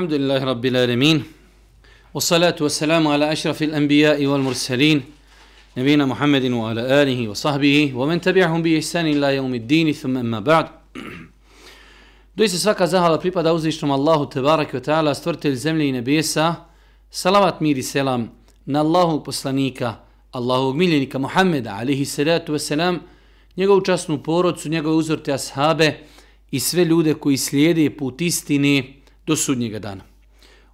الحمد لله رب العالمين والصلاة والسلام على أشرف الأنبياء والمرسلين نبينا محمد وعلى آله وصحبه ومن تبعهم بإحسان إلى يوم الدين ثم أما بعد Doista svaka zahvala pripada uzvišnom Allahu Tebarak wa ta'ala, stvrtelj zemlje i nebesa, salavat mir i selam na Allahu poslanika, Allahu miljenika Muhammeda, alihi salatu wasalam, njegovu časnu porodcu, njegove uzorte ashabe i sve ljude koji slijede put istine, do sudnjega dana.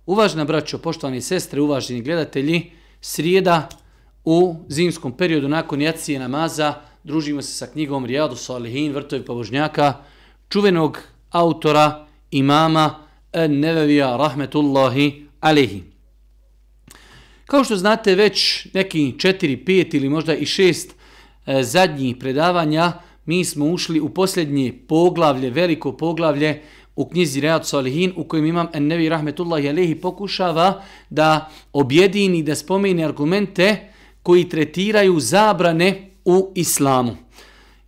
Uvažna braćo, poštovani sestre, uvaženi gledatelji, srijeda u zimskom periodu nakon jacije namaza družimo se sa knjigom Rijadu Salihin, vrtovi pobožnjaka, čuvenog autora, imama, Nevevija, rahmetullahi, alehi. Kao što znate, već neki četiri, pet ili možda i 6 e, zadnjih predavanja, mi smo ušli u posljednje poglavlje, veliko poglavlje u knjizi Reat Salihin u kojem imam Ennevi Rahmetullahi Alehi pokušava da objedini, da spomeni argumente koji tretiraju zabrane u islamu.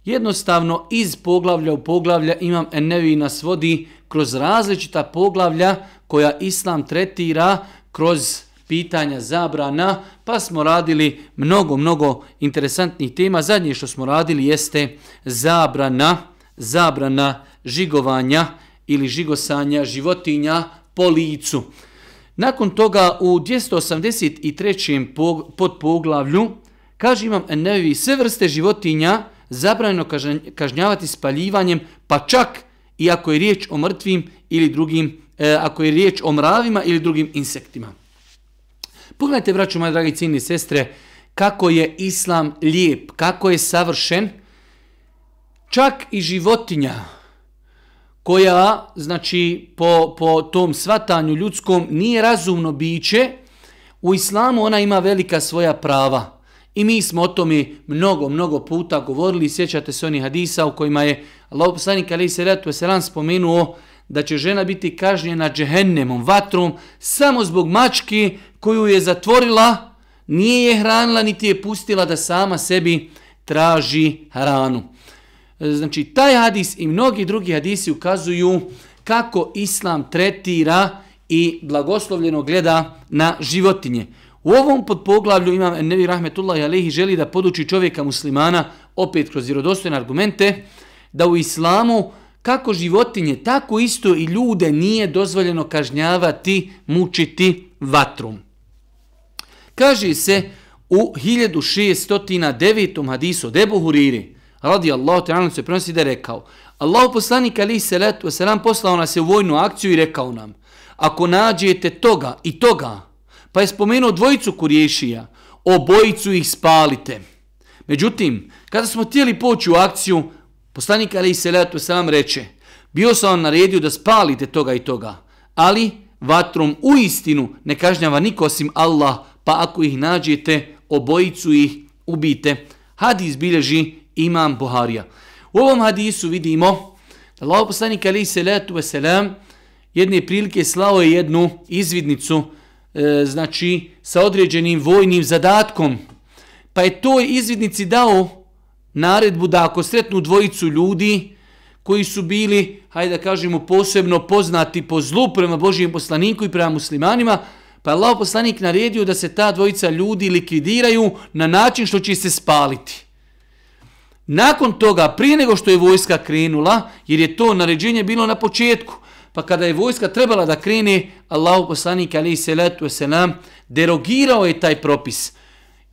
Jednostavno iz poglavlja u poglavlja imam Ennevi nas vodi kroz različita poglavlja koja islam tretira kroz pitanja zabrana, pa smo radili mnogo, mnogo interesantnih tema. Zadnje što smo radili jeste zabrana, zabrana žigovanja, ili žigosanja životinja po licu. Nakon toga u 283. pod poglavlju kaže imam nevi sve vrste životinja zabranjeno kažnjavati spaljivanjem pa čak i ako je riječ o mrtvim ili drugim, e, ako je riječ o mravima ili drugim insektima. Pogledajte, braću moje dragi cijeni sestre, kako je islam lijep, kako je savršen, čak i životinja, koja, znači, po, po tom svatanju ljudskom nije razumno biće, u islamu ona ima velika svoja prava. I mi smo o tome mnogo, mnogo puta govorili, sjećate se onih hadisa u kojima je Allah poslanik alaih salatu wasalam spomenuo da će žena biti kažnjena džehennemom, vatrom, samo zbog mačke koju je zatvorila, nije je hranila, niti je pustila da sama sebi traži hranu. E, znači, taj hadis i mnogi drugi hadisi ukazuju kako islam tretira i blagoslovljeno gleda na životinje. U ovom podpoglavlju imam Nevi Rahmetullahi Alehi želi da poduči čovjeka muslimana, opet kroz vjerodostojne argumente, da u islamu kako životinje, tako isto i ljude nije dozvoljeno kažnjavati, mučiti vatrom. Kaže se u 1609. hadisu od Ebu Huriri, radi Allah, ta'ala se prenosi da je rekao, Allah poslanik ali se letu wasalam poslao nas je u vojnu akciju i rekao nam, ako nađete toga i toga, pa je spomenuo dvojicu kuriješija, obojicu ih spalite. Međutim, kada smo htjeli poći u akciju, poslanik ali se letu wasalam reče, bio sam vam naredio da spalite toga i toga, ali vatrom u istinu ne kažnjava niko osim Allah, pa ako ih nađete, obojicu ih ubite. Hadis bilježi imam Buharija. U ovom hadisu vidimo da Allah poslanik ali se letu veselam jedne prilike slao je jednu izvidnicu e, znači sa određenim vojnim zadatkom. Pa je toj izvidnici dao naredbu da ako sretnu dvojicu ljudi koji su bili, hajde da kažemo, posebno poznati po zlu prema Božijem poslaniku i prema muslimanima, pa je Allah poslanik naredio da se ta dvojica ljudi likvidiraju na način što će se spaliti. Nakon toga, prije nego što je vojska krenula, jer je to naređenje bilo na početku, pa kada je vojska trebala da krene, Allahu poslanik ali se letu se nam derogirao je taj propis.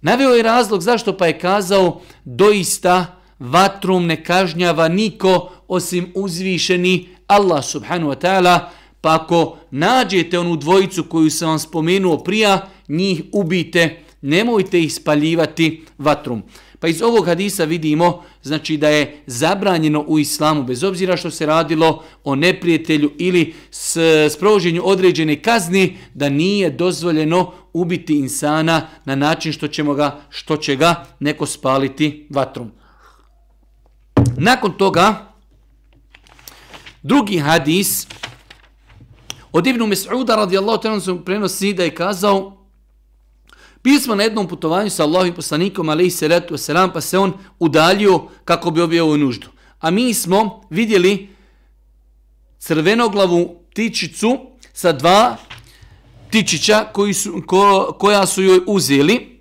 Naveo je razlog zašto pa je kazao doista vatrom ne kažnjava niko osim uzvišeni Allah subhanu wa ta'ala, pa ako nađete onu dvojicu koju sam vam spomenuo prija, njih ubite, nemojte ih spaljivati vatrom. Pa iz ovog hadisa vidimo znači da je zabranjeno u islamu, bez obzira što se radilo o neprijatelju ili s sprovođenju određene kazni, da nije dozvoljeno ubiti insana na način što, ćemo ga, što će ga neko spaliti vatrom. Nakon toga, drugi hadis od Ibnu Mes'uda radijallahu ta'ala prenosi da je kazao Bili smo na jednom putovanju sa Allahom poslanikom, ali i salatu wasalam, pa se on udaljio kako bi obio ovu nuždu. A mi smo vidjeli crvenoglavu ptičicu sa dva ptičića koji su, ko, koja su joj uzeli.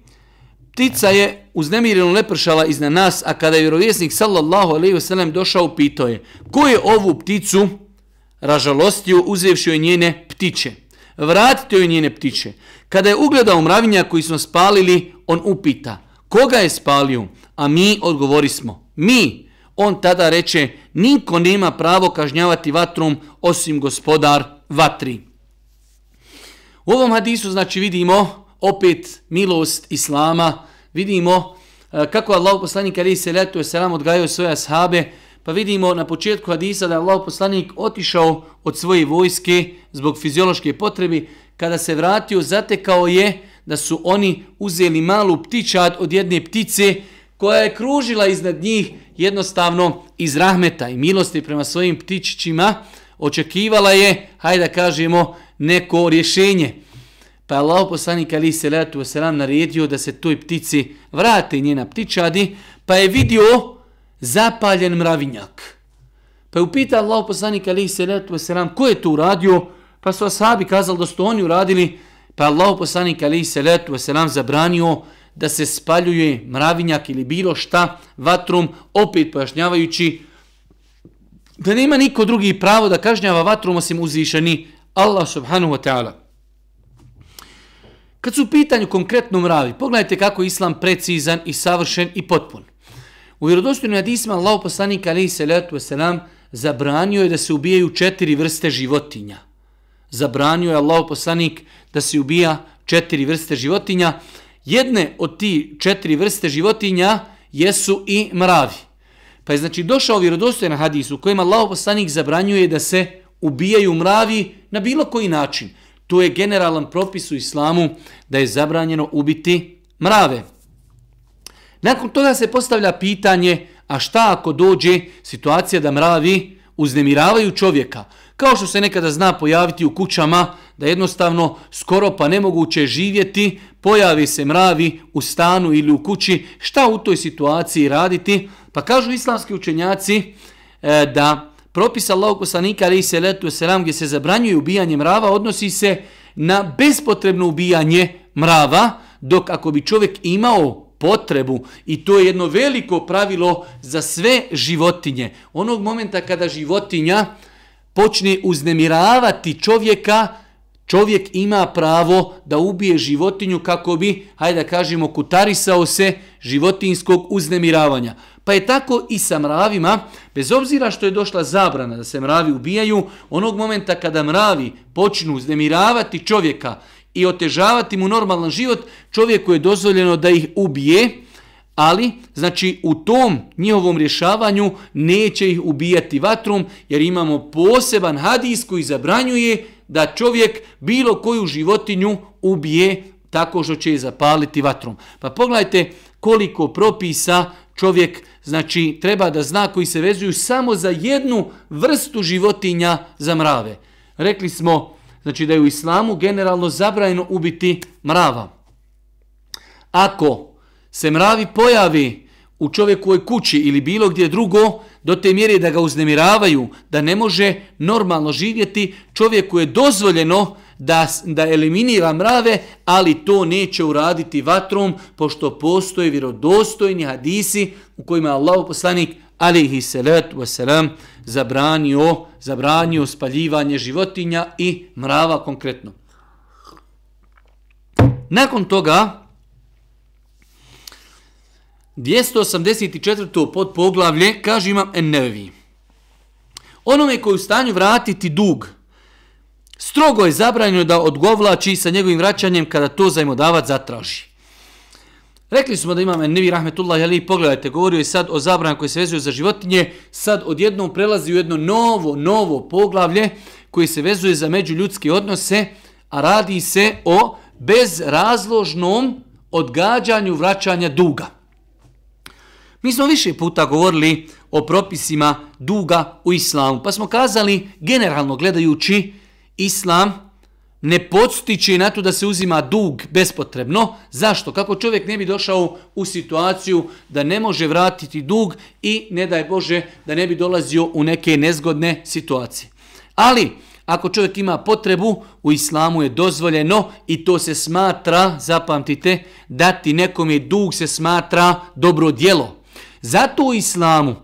Ptica je uznemireno lepršala iznad nas, a kada je vjerovjesnik sallallahu alaihi wasallam došao, pitao je ko je ovu pticu ražalostio uzevši joj njene ptiče. Vratite joj njene ptiče. Kada je ugledao mravinja koji smo spalili, on upita koga je spalio, a mi odgovorismo, mi. On tada reče niko nema pravo kažnjavati vatrom osim gospodar vatri. U ovom hadisu znači vidimo opet milost Islama, vidimo eh, kako Allah poslanik ali se letu je selam odgajao svoje ashabe, pa vidimo na početku hadisa da je Allah poslanik otišao od svoje vojske zbog fiziološke potrebi, kada se vratio zatekao je da su oni uzeli malu ptičad od jedne ptice koja je kružila iznad njih jednostavno iz rahmeta i milosti prema svojim ptičićima, očekivala je, hajde da kažemo, neko rješenje. Pa je Allah poslanik ali se letu selam naredio da se toj ptici vrate njena ptičadi, pa je vidio zapaljen mravinjak. Pa je upita Allah poslanik alaihi salatu wasalam selam ko je to uradio, pa su ashabi kazali da su oni uradili, pa je Allah poslanik alaihi salatu wasalam selam zabranio da se spaljuje mravinjak ili bilo šta vatrom, opet pojašnjavajući da nema niko drugi pravo da kažnjava vatrom osim uzvišeni Allah subhanahu wa ta'ala. Kad su u pitanju konkretno mravi, pogledajte kako je islam precizan i savršen i potpun. U vjerodostojnim hadisima Allah poslanik alaihi salatu wasalam zabranio je da se ubijaju četiri vrste životinja. Zabranio je Allah poslanik da se ubija četiri vrste životinja. Jedne od ti četiri vrste životinja jesu i mravi. Pa je znači došao vjerodostojan hadis u kojem Allah poslanik zabranjuje da se ubijaju mravi na bilo koji način. To je generalan propis u islamu da je zabranjeno ubiti mrave. Nakon toga se postavlja pitanje, a šta ako dođe situacija da mravi uznemiravaju čovjeka? Kao što se nekada zna pojaviti u kućama, da jednostavno skoro pa nemoguće živjeti, pojavi se mravi u stanu ili u kući, šta u toj situaciji raditi? Pa kažu islamski učenjaci e, da propis Allahog poslanika ali se letu selam gdje se zabranjuje ubijanje mrava odnosi se na bespotrebno ubijanje mrava, dok ako bi čovjek imao potrebu i to je jedno veliko pravilo za sve životinje. Onog momenta kada životinja počne uznemiravati čovjeka, čovjek ima pravo da ubije životinju kako bi, hajde da kažemo, kutarisao se životinskog uznemiravanja. Pa je tako i sa mravima, bez obzira što je došla zabrana da se mravi ubijaju, onog momenta kada mravi počnu uznemiravati čovjeka i otežavati mu normalan život, čovjeku je dozvoljeno da ih ubije, ali znači u tom njihovom rješavanju neće ih ubijati vatrom, jer imamo poseban hadis koji zabranjuje da čovjek bilo koju životinju ubije tako što će je zapaliti vatrom. Pa pogledajte koliko propisa čovjek znači treba da zna koji se vezuju samo za jednu vrstu životinja za mrave. Rekli smo znači da je u islamu generalno zabranjeno ubiti mrava. Ako se mravi pojavi u čovjekovoj kući ili bilo gdje drugo, do te mjere da ga uznemiravaju, da ne može normalno živjeti, čovjeku je dozvoljeno da, da eliminira mrave, ali to neće uraditi vatrom, pošto postoje vjerodostojni hadisi u kojima je Allah poslanik alihi salatu wasalam zabranio, zabranio spaljivanje životinja i mrava konkretno. Nakon toga, 284. pod poglavlje, kaže imam ennevi. Onome koji u stanju vratiti dug, strogo je zabranjeno da odgovlači sa njegovim vraćanjem kada to zajmodavac zatraži. Rekli smo da imam ennevi rahmetullah, ali pogledajte, govorio je sad o zabranju koje se vezuju za životinje, sad odjednom prelazi u jedno novo, novo poglavlje koji se vezuje za međuljudske odnose, a radi se o bezrazložnom odgađanju vraćanja duga. Mi smo više puta govorili o propisima duga u islamu, pa smo kazali, generalno gledajući, islam ne podstiče na to da se uzima dug bespotrebno. Zašto? Kako čovjek ne bi došao u situaciju da ne može vratiti dug i ne daj Bože da ne bi dolazio u neke nezgodne situacije. Ali, Ako čovjek ima potrebu, u islamu je dozvoljeno i to se smatra, zapamtite, dati nekom je dug se smatra dobro djelo. Zato u islamu,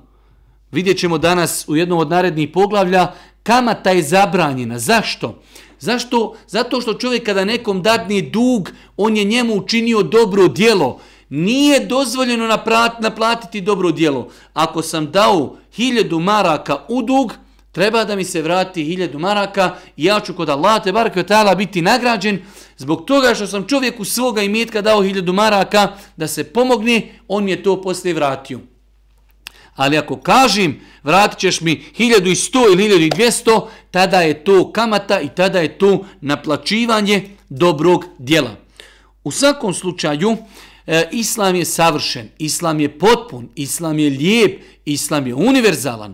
vidjet ćemo danas u jednom od narednih poglavlja, kamata je zabranjena. Zašto? Zašto? Zato što čovjek kada nekom dadne dug, on je njemu učinio dobro djelo. Nije dozvoljeno naplatiti dobro djelo. Ako sam dao hiljadu maraka u dug, treba da mi se vrati hiljadu maraka i ja ću kod Allah te barke ta'ala biti nagrađen zbog toga što sam čovjeku svoga imetka dao hiljadu maraka da se pomogne, on mi je to poslije vratio. Ali ako kažem vratit ćeš mi 1100 ili 1200, tada je to kamata i tada je to naplaćivanje dobrog dijela. U svakom slučaju, e, Islam je savršen, Islam je potpun, Islam je lijep, Islam je univerzalan.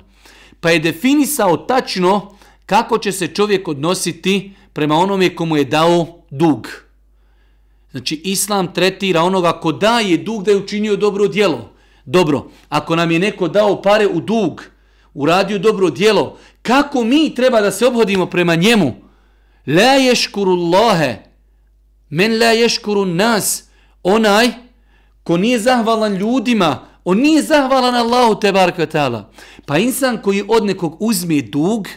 Pa je definisao tačno kako će se čovjek odnositi prema onome komu je dao dug. Znači, Islam tretira onoga ko daje dug da je učinio dobro djelo. Dobro, ako nam je neko dao pare u dug, uradio dobro djelo, kako mi treba da se obhodimo prema njemu? La ješkuru Allahe, men la ješkuru nas, onaj ko nije zahvalan ljudima, on nije zahvalan Allahu te barkatala. Pa insan koji od nekog uzme dug,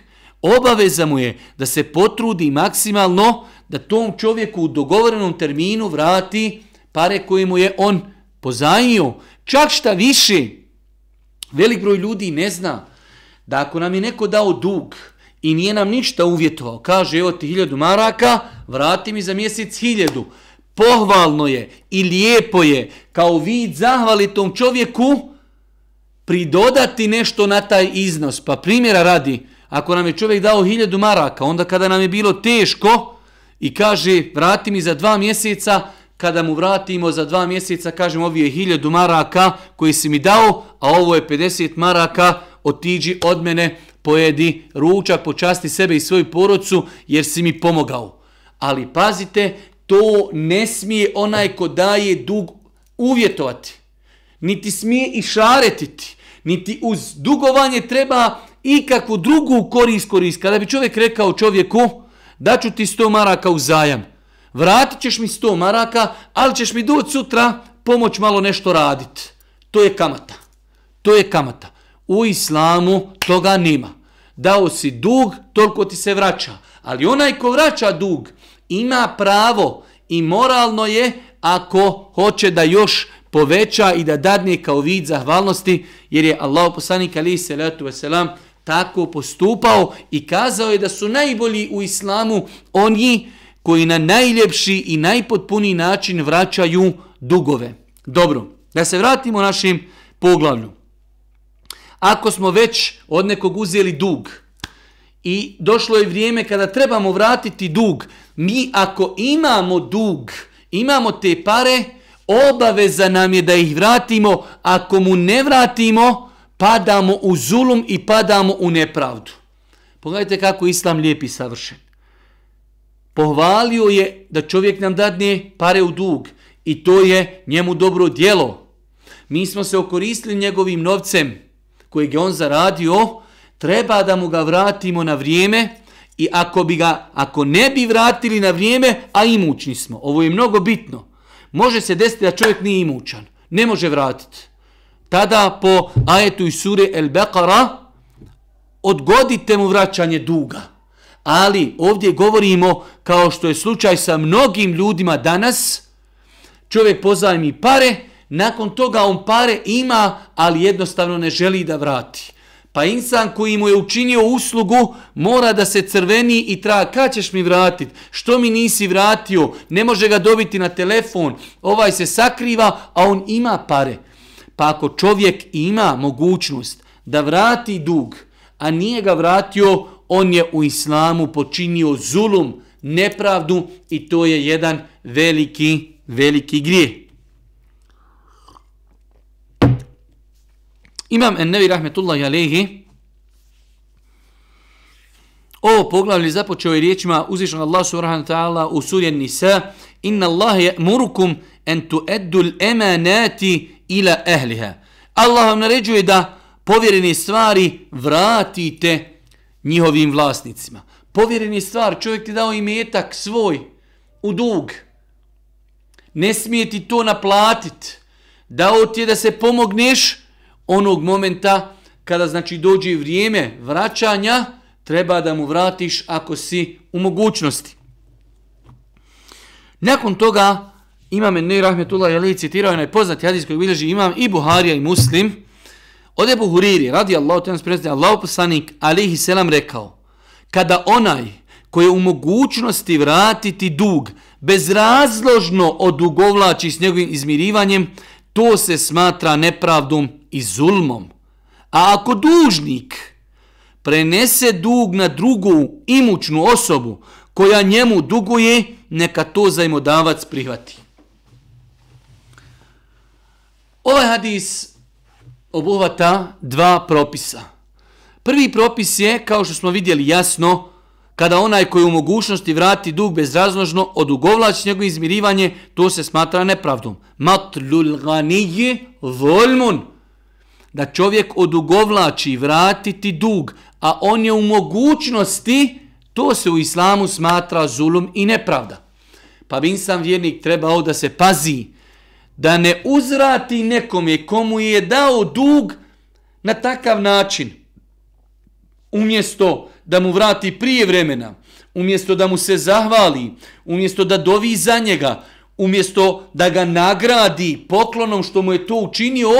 obaveza mu je da se potrudi maksimalno da tom čovjeku u dogovorenom terminu vrati pare koje mu je on pozajmio, Čak šta više, velik broj ljudi ne zna da ako nam je neko dao dug i nije nam ništa uvjetovao, kaže evo ti hiljadu maraka, vrati mi za mjesec hiljadu. Pohvalno je i lijepo je kao vid zahvali tom čovjeku pridodati nešto na taj iznos. Pa primjera radi, ako nam je čovjek dao hiljadu maraka, onda kada nam je bilo teško i kaže vrati mi za dva mjeseca, kada mu vratimo za dva mjeseca, kažem ovi je hiljadu maraka koji si mi dao, a ovo je 50 maraka, otiđi od mene, pojedi ručak, počasti sebe i svoju porodcu, jer si mi pomogao. Ali pazite, to ne smije onaj ko daje dug uvjetovati. Niti smije i šaretiti. Niti uz dugovanje treba ikakvu drugu korist korist. Kada bi čovjek rekao čovjeku, daću ti 100 maraka u zajam vratit ćeš mi 100 maraka, ali ćeš mi doći sutra pomoć malo nešto raditi. To je kamata. To je kamata. U islamu toga nema. Dao si dug, toliko ti se vraća. Ali onaj ko vraća dug ima pravo i moralno je ako hoće da još poveća i da dadne kao vid zahvalnosti, jer je Allah poslanik ali se letu veselam tako postupao i kazao je da su najbolji u islamu oni koji na najljepši i najpotpuniji način vraćaju dugove. Dobro, da se vratimo našim poglavlju. Ako smo već od nekog uzeli dug i došlo je vrijeme kada trebamo vratiti dug, mi ako imamo dug, imamo te pare, obaveza nam je da ih vratimo, ako mu ne vratimo, padamo u zulum i padamo u nepravdu. Pogledajte kako Islam lijepi savršen pohvalio je da čovjek nam dadne pare u dug i to je njemu dobro djelo. Mi smo se okoristili njegovim novcem kojeg je on zaradio, treba da mu ga vratimo na vrijeme i ako, bi ga, ako ne bi vratili na vrijeme, a imućni smo, ovo je mnogo bitno, može se desiti da čovjek nije imućan, ne može vratiti. Tada po ajetu i sure El Beqara odgodite mu vraćanje duga. Ali ovdje govorimo kao što je slučaj sa mnogim ljudima danas, čovjek pozajmi pare, nakon toga on pare ima, ali jednostavno ne želi da vrati. Pa insan koji mu je učinio uslugu mora da se crveni i traga, kada ćeš mi vratiti? Što mi nisi vratio? Ne može ga dobiti na telefon. Ovaj se sakriva, a on ima pare. Pa ako čovjek ima mogućnost da vrati dug, a nije ga vratio, on je u islamu počinio zulum, nepravdu i to je jedan veliki, veliki grije. Imam Ennevi Rahmetullahi Alehi ovo poglavlje započeo je riječima uzvišnog Allah subhanahu ta'ala u suri Nisa Inna Allah je murukum en tu eddul emanati ila ehliha. Allah vam naređuje da povjerene stvari vratite njihovim vlasnicima. povjeren je stvar, čovjek ti dao imetak svoj u dug. Ne smije ti to naplatit. Dao ti je da se pomogneš onog momenta kada znači dođe vrijeme vraćanja, treba da mu vratiš ako si u mogućnosti. Nakon toga, imam Ennej Rahmetullah Jali citirao je najpoznati hadis koji bilježi imam i Buharija i Muslim, od Ebu Huriri, radi Allah, ten prenosi, Allah poslanik, alihi selam rekao, kada onaj koji je u mogućnosti vratiti dug, bezrazložno odugovlači s njegovim izmirivanjem, to se smatra nepravdom i zulmom. A ako dužnik prenese dug na drugu imućnu osobu koja njemu duguje, neka to zajmodavac prihvati. Ovaj hadis obuhvata dva propisa. Prvi propis je, kao što smo vidjeli jasno, kada onaj koji u mogućnosti vrati dug bezrazložno odugovlači njegovo izmirivanje, to se smatra nepravdom. Matlul ganije volmun. Da čovjek odugovlači vratiti dug, a on je u mogućnosti, to se u islamu smatra zulum i nepravda. Pa bi insan vjernik trebao da se pazi, da ne uzrati nekome komu je dao dug na takav način. Umjesto da mu vrati prije vremena, umjesto da mu se zahvali, umjesto da dovi za njega, umjesto da ga nagradi poklonom što mu je to učinio,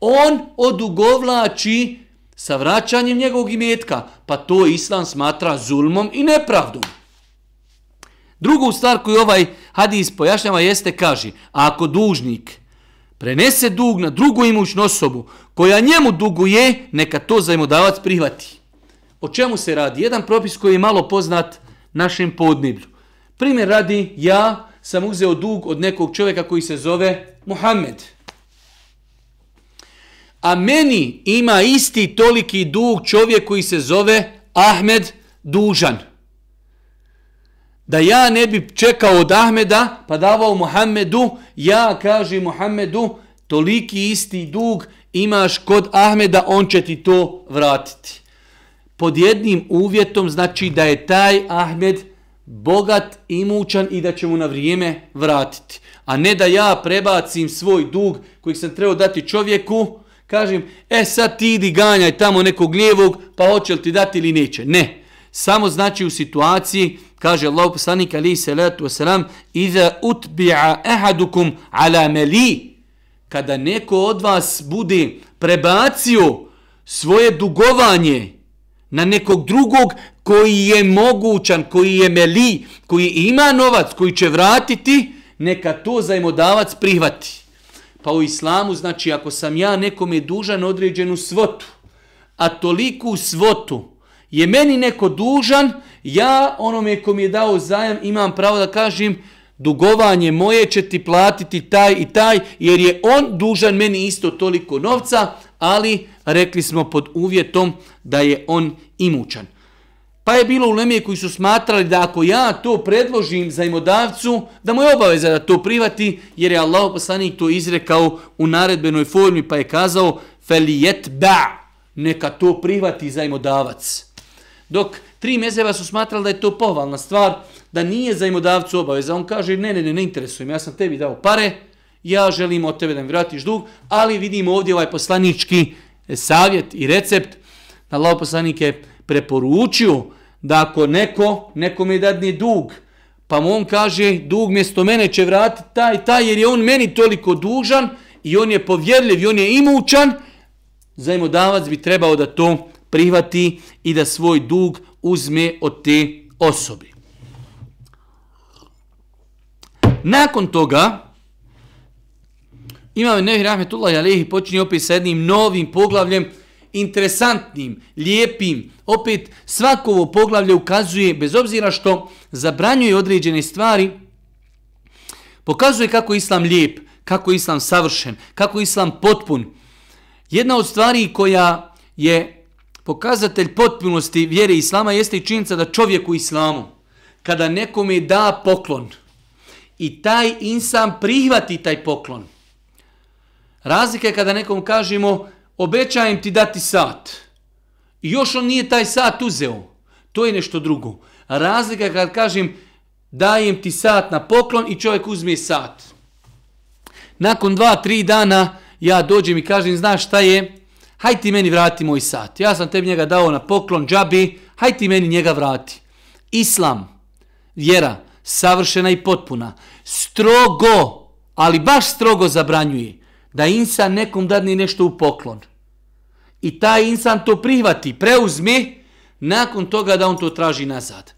on odugovlači sa vraćanjem njegovog imetka, pa to islam smatra zulmom i nepravdom. Drugu stvar koju ovaj hadis pojašnjava jeste, kaže, ako dužnik prenese dug na drugu imućnu osobu koja njemu duguje, neka to zajmodavac prihvati. O čemu se radi? Jedan propis koji je malo poznat našem podniblju. Primjer radi, ja sam uzeo dug od nekog čovjeka koji se zove Muhammed. A meni ima isti toliki dug čovjek koji se zove Ahmed Dužan. Da ja ne bi čekao od Ahmeda pa davao Muhammedu, ja kažem Muhammedu, toliki isti dug imaš kod Ahmeda, on će ti to vratiti pod jednim uvjetom znači da je taj Ahmed bogat, imućan i da će mu na vrijeme vratiti. A ne da ja prebacim svoj dug koji sam trebao dati čovjeku, kažem, e sad ti idi ganjaj tamo nekog lijevog, pa hoće li ti dati ili neće. Ne. Samo znači u situaciji, kaže Allah poslanik se salatu wasalam, iza utbi'a ahadukum ala meli, kada neko od vas bude prebacio svoje dugovanje, na nekog drugog koji je mogućan, koji je meli, koji ima novac, koji će vratiti, neka to zajmodavac prihvati. Pa u islamu znači ako sam ja nekome dužan određenu svotu, a toliku svotu je meni neko dužan, ja onome kom je dao zajam imam pravo da kažem dugovanje moje će ti platiti taj i taj, jer je on dužan meni isto toliko novca, ali rekli smo pod uvjetom da je on imućan. Pa je bilo u Lemije koji su smatrali da ako ja to predložim zajmodavcu, da mu je obaveza da to privati, jer je Allah poslanik to izrekao u naredbenoj formi, pa je kazao felijet ba, neka to privati zajmodavac. Dok tri mezeva su smatrali da je to povalna stvar, da nije zajmodavcu obaveza. On kaže, ne, ne, ne, ne interesujem, ja sam tebi dao pare, ja želim od tebe da mi vratiš dug, ali vidimo ovdje ovaj poslanički e, savjet i recept, Na Allah poslanik je preporučio da ako neko, nekom je dadne dug, pa mu on kaže, dug mjesto mene će vratiti taj, taj, jer je on meni toliko dužan i on je povjerljiv i on je imućan, zajmodavac bi trebao da to prihvati i da svoj dug uzme od te osobe. Nakon toga, Imam Nehi Rahmetullahi Alehi počinje opet sa jednim novim poglavljem, interesantnim, lijepim. Opet svako ovo poglavlje ukazuje, bez obzira što zabranjuje određene stvari, pokazuje kako je Islam lijep, kako je Islam savršen, kako je Islam potpun. Jedna od stvari koja je pokazatelj potpunosti vjere Islama jeste i činjenica da čovjek u Islamu, kada nekome da poklon i taj insan prihvati taj poklon, Razlika je kada nekom kažemo obećajem ti dati sat i još on nije taj sat uzeo. To je nešto drugo. Razlika kad kažem dajem ti sat na poklon i čovjek uzme sat. Nakon dva, tri dana ja dođem i kažem znaš šta je, haj ti meni vrati moj sat. Ja sam tebi njega dao na poklon džabi, haj ti meni njega vrati. Islam, vjera, savršena i potpuna, strogo, ali baš strogo zabranjuje da insan nekom dadne nešto u poklon. I taj insan to prihvati, preuzme, nakon toga da on to traži nazad.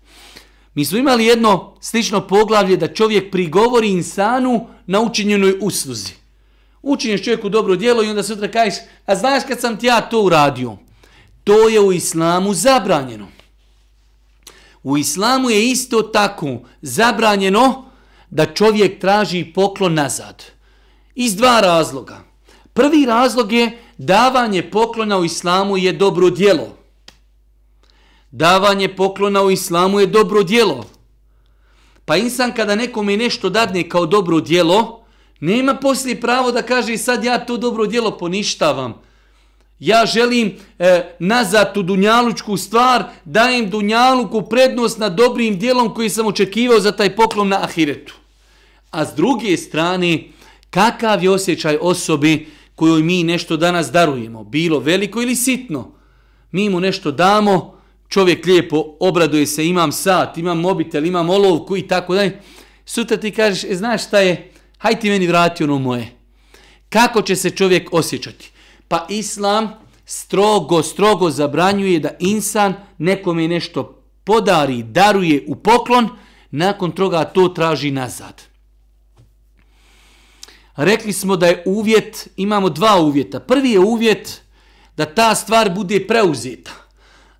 Mi smo imali jedno slično poglavlje da čovjek prigovori insanu na učinjenoj usluzi. Učinješ čovjeku dobro djelo i onda sutra kažeš, a znaš kad sam ti ja to uradio? To je u islamu zabranjeno. U islamu je isto tako zabranjeno da čovjek traži poklon nazad. Iz dva razloga. Prvi razlog je davanje poklona u islamu je dobro djelo. Davanje poklona u islamu je dobro djelo. Pa insan kada nekome nešto dadne kao dobro djelo, nema poslije pravo da kaže sad ja to dobro djelo poništavam. Ja želim e, nazad tu dunjalučku stvar, dajem dunjaluku prednost na dobrim dijelom koji sam očekivao za taj poklon na ahiretu. A s druge strane, kakav je osjećaj osobi kojoj mi nešto danas darujemo, bilo veliko ili sitno. Mi mu nešto damo, čovjek lijepo obraduje se, imam sat, imam mobitel, imam olovku i tako dalje. Sutra ti kažeš, e, znaš šta je, haj ti meni vrati ono moje. Kako će se čovjek osjećati? Pa islam strogo, strogo zabranjuje da insan nekome nešto podari, daruje u poklon, nakon toga to traži nazad. Rekli smo da je uvjet, imamo dva uvjeta. Prvi je uvjet da ta stvar bude preuzeta.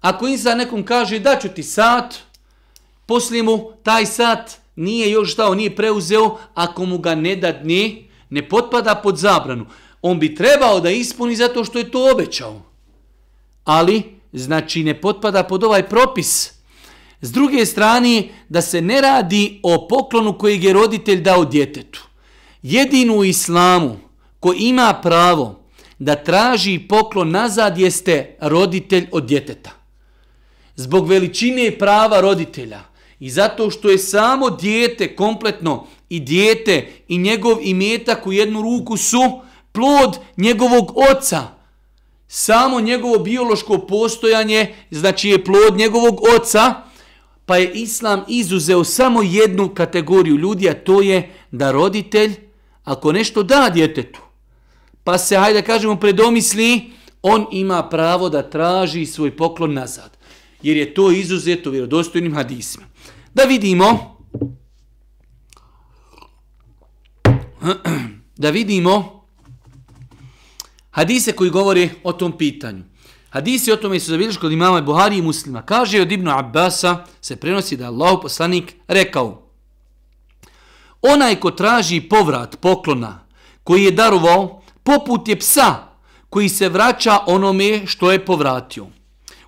Ako insan nekom kaže da ću ti sat, poslije mu taj sat nije još dao, nije preuzeo, ako mu ga ne dadne, ne potpada pod zabranu on bi trebao da ispuni zato što je to obećao. Ali, znači, ne potpada pod ovaj propis. S druge strane, da se ne radi o poklonu kojeg je roditelj dao djetetu. Jedinu u islamu ko ima pravo da traži poklon nazad jeste roditelj od djeteta. Zbog veličine prava roditelja i zato što je samo dijete kompletno i dijete i njegov imetak u jednu ruku su plod njegovog oca. Samo njegovo biološko postojanje, znači je plod njegovog oca, pa je Islam izuzeo samo jednu kategoriju ljudi, a to je da roditelj, ako nešto da djetetu, pa se, hajde kažemo, predomisli, on ima pravo da traži svoj poklon nazad. Jer je to izuzeto vjerodostojnim hadisima. Da vidimo, da vidimo hadise koji govori o tom pitanju. Hadisi o tome su zabilježili kod imama Buhari i muslima. Kaže od Ibnu Abbasa, se prenosi da Allah poslanik rekao Onaj ko traži povrat poklona koji je darovao, poput je psa koji se vraća onome što je povratio.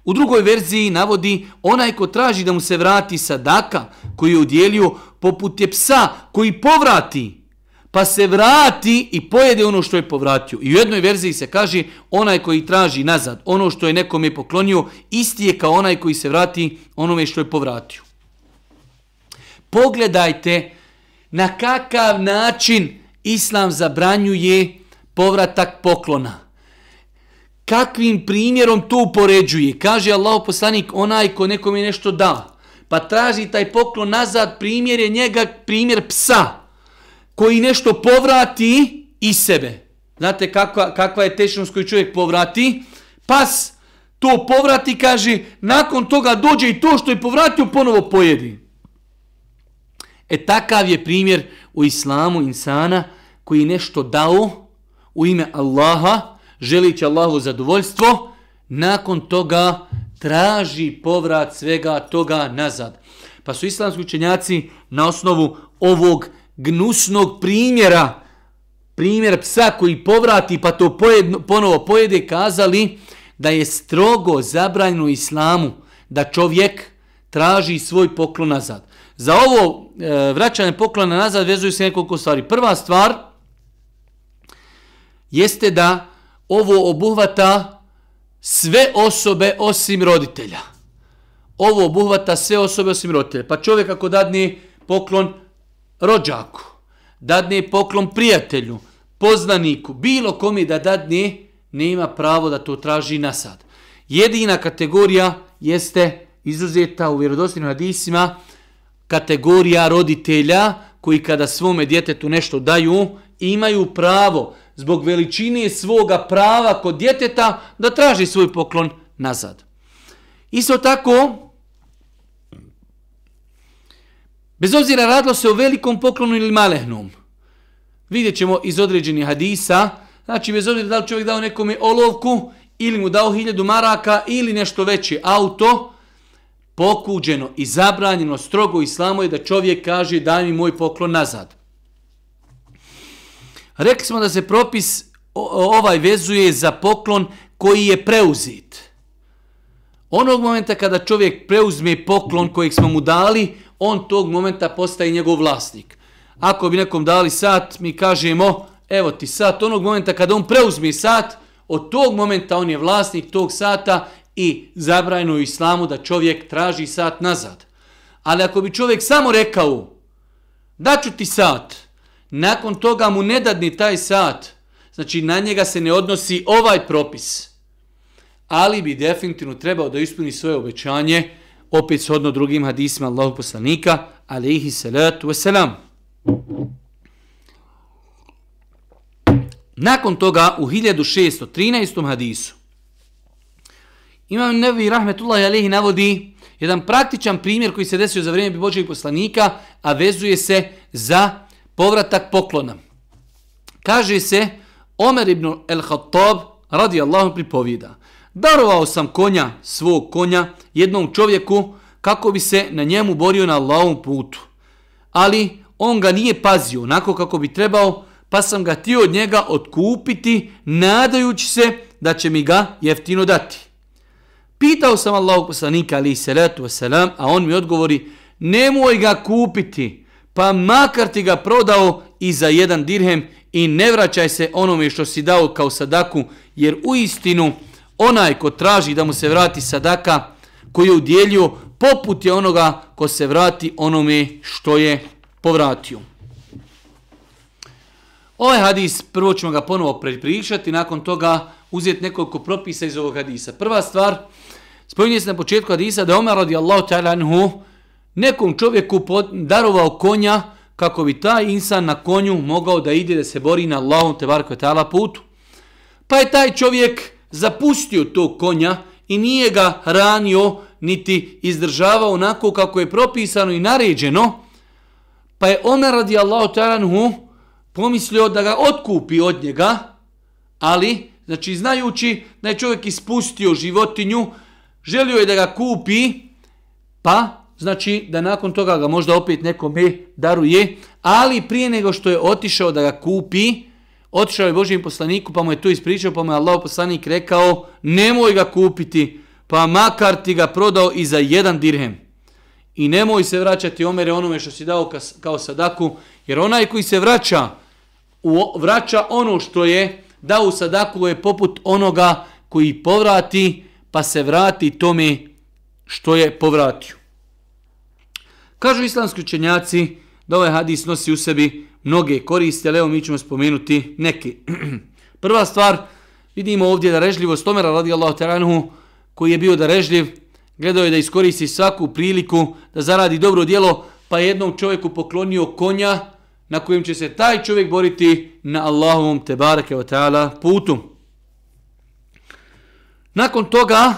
U drugoj verziji navodi onaj ko traži da mu se vrati sadaka koji je udjelio, poput je psa koji povrati pa se vrati i pojede ono što je povratio. I u jednoj verziji se kaže onaj koji traži nazad ono što je nekom je poklonio, isti je kao onaj koji se vrati onome što je povratio. Pogledajte na kakav način Islam zabranjuje povratak poklona. Kakvim primjerom to upoređuje? Kaže Allah poslanik onaj ko nekom je nešto da, pa traži taj poklon nazad, primjer je njega primjer psa koji nešto povrati i sebe. Znate kakva, kakva je tečnost koju čovjek povrati? Pas to povrati, kaže, nakon toga dođe i to što je povratio ponovo pojedi. E takav je primjer u islamu insana koji nešto dao u ime Allaha, želići Allahu zadovoljstvo, nakon toga traži povrat svega toga nazad. Pa su islamski učenjaci na osnovu ovog gnusnog primjera, primjer psa koji povrati pa to pojedno, ponovo pojede, kazali da je strogo zabranjeno islamu da čovjek traži svoj poklon nazad. Za ovo e, vraćanje poklona nazad vezuju se nekoliko stvari. Prva stvar jeste da ovo obuhvata sve osobe osim roditelja. ovo obuhvata sve osobe osim roditelja. Pa čovjek ako dadne poklon rođaku, dadne poklon prijatelju, poznaniku, bilo komi da dadne, nema pravo da to traži nasad. Jedina kategorija jeste izuzeta u vjerodostojnim hadisima kategorija roditelja koji kada svome djetetu nešto daju, imaju pravo zbog veličine svoga prava kod djeteta da traži svoj poklon nazad. Isto tako, bez obzira radilo se o velikom poklonu ili malehnom, vidjet ćemo iz određenih hadisa, znači bez obzira da li čovjek dao nekome olovku ili mu dao hiljadu maraka ili nešto veće auto, pokuđeno i zabranjeno strogo islamo je da čovjek kaže daj mi moj poklon nazad. Rekli smo da se propis ovaj vezuje za poklon koji je preuzit. Onog momenta kada čovjek preuzme poklon kojeg smo mu dali, on tog momenta postaje njegov vlasnik. Ako bi nekom dali sat, mi kažemo, evo ti sat, onog momenta kada on preuzme sat, od tog momenta on je vlasnik tog sata i zabrajno u islamu da čovjek traži sat nazad. Ali ako bi čovjek samo rekao, daću ti sat, nakon toga mu ne dadni taj sat, znači na njega se ne odnosi ovaj propis. Ali bi definitivno trebao da ispuni svoje obećanje, opet shodno drugim hadisima Allahog poslanika, alaihi salatu wasalam. Nakon toga u 1613. hadisu Imam Nevi Rahmetullahi Alehi navodi jedan praktičan primjer koji se desio za vrijeme Božeg poslanika, a vezuje se za povratak poklona. Kaže se, Omer ibn el-Hattab radi Allahom pripovida. Darovao sam konja, svog konja, jednom čovjeku kako bi se na njemu borio na Allahom putu. Ali on ga nije pazio onako kako bi trebao, pa sam ga ti od njega otkupiti, nadajući se da će mi ga jeftino dati. Pitao sam Allahog poslanika ali salatu wasalam, a on mi odgovori, nemoj ga kupiti, pa makar ti ga prodao i za jedan dirhem i ne vraćaj se onome što si dao kao sadaku, jer u istinu onaj ko traži da mu se vrati sadaka koji je udjelio, poput je onoga ko se vrati onome što je povratio. Ovaj hadis, prvo ćemo ga ponovo prepričati, nakon toga uzeti nekoliko propisa iz ovog hadisa. Prva stvar, Spominje se na početku hadisa da Omer Omer radijallahu ta'ala anhu nekom čovjeku darovao konja kako bi taj insan na konju mogao da ide da se bori na Allahom te barko ta'ala putu. Pa je taj čovjek zapustio tog konja i nije ga ranio niti izdržavao onako kako je propisano i naređeno. Pa je Omer radijallahu ta'ala taranhu pomislio da ga otkupi od njega, ali znači znajući da je čovjek ispustio životinju, želio je da ga kupi, pa znači da nakon toga ga možda opet nekome daruje, ali prije nego što je otišao da ga kupi, otišao je Božijem poslaniku, pa mu je to ispričao, pa mu je Allah poslanik rekao, nemoj ga kupiti, pa makar ti ga prodao i za jedan dirhem. I nemoj se vraćati omere onome što si dao kao sadaku, jer onaj koji se vraća, vraća ono što je dao u sadaku je poput onoga koji povrati pa se vrati tome što je povratio. Kažu islamski učenjaci da ovaj hadis nosi u sebi mnoge koriste, ali evo mi ćemo spomenuti neke. Prva stvar, vidimo ovdje da režljivost Omera radijallahu Allah koji je bio da režljiv, gledao je da iskoristi svaku priliku da zaradi dobro djelo, pa jednom čovjeku poklonio konja na kojem će se taj čovjek boriti na Allahovom tebareke wa ta'ala putu. Nakon toga,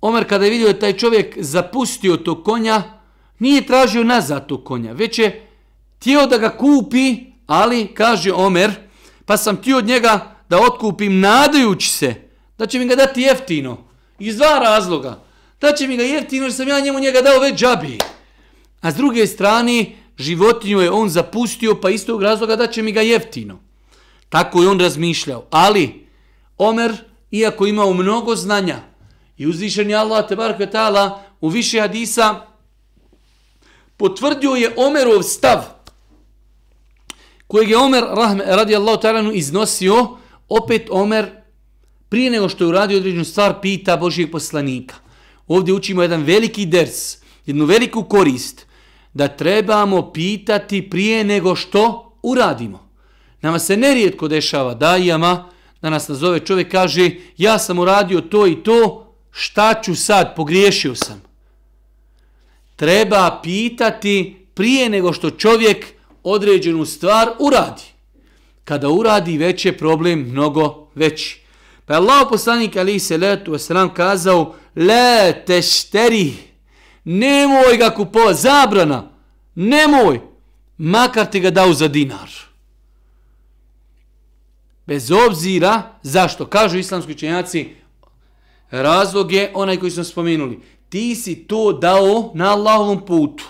Omer kada je vidio da taj čovjek zapustio to konja, nije tražio nazad to konja, već je tijelo da ga kupi, ali, kaže Omer, pa sam ti od njega da otkupim nadajući se da će mi ga dati jeftino. Iz dva razloga. Da će mi ga jeftino jer sam ja njemu njega dao već džabi. A s druge strane, životinju je on zapustio pa istog razloga da će mi ga jeftino. Tako je on razmišljao. Ali, Omer, iako imao mnogo znanja i uzvišen je Allah tebarka ta'ala u više hadisa potvrdio je Omerov stav kojeg je Omer rahme, radijallahu ta'ala iznosio opet Omer prije nego što je uradio određenu stvar pita Božijeg poslanika ovdje učimo jedan veliki ders, jednu veliku korist, da trebamo pitati prije nego što uradimo. Nama se nerijetko dešava dajama, da nas nazove čovjek kaže ja sam uradio to i to, šta ću sad, pogriješio sam. Treba pitati prije nego što čovjek određenu stvar uradi. Kada uradi, već je problem mnogo veći. Pa je Allah poslanik ali se letu wasalam kazao le tešteri nemoj ga kupova, zabrana, nemoj, makar ti ga dao za dinar. Bez obzira zašto, kažu islamski učenjaci, razlog je onaj koji smo spomenuli. Ti si to dao na Allahovom putu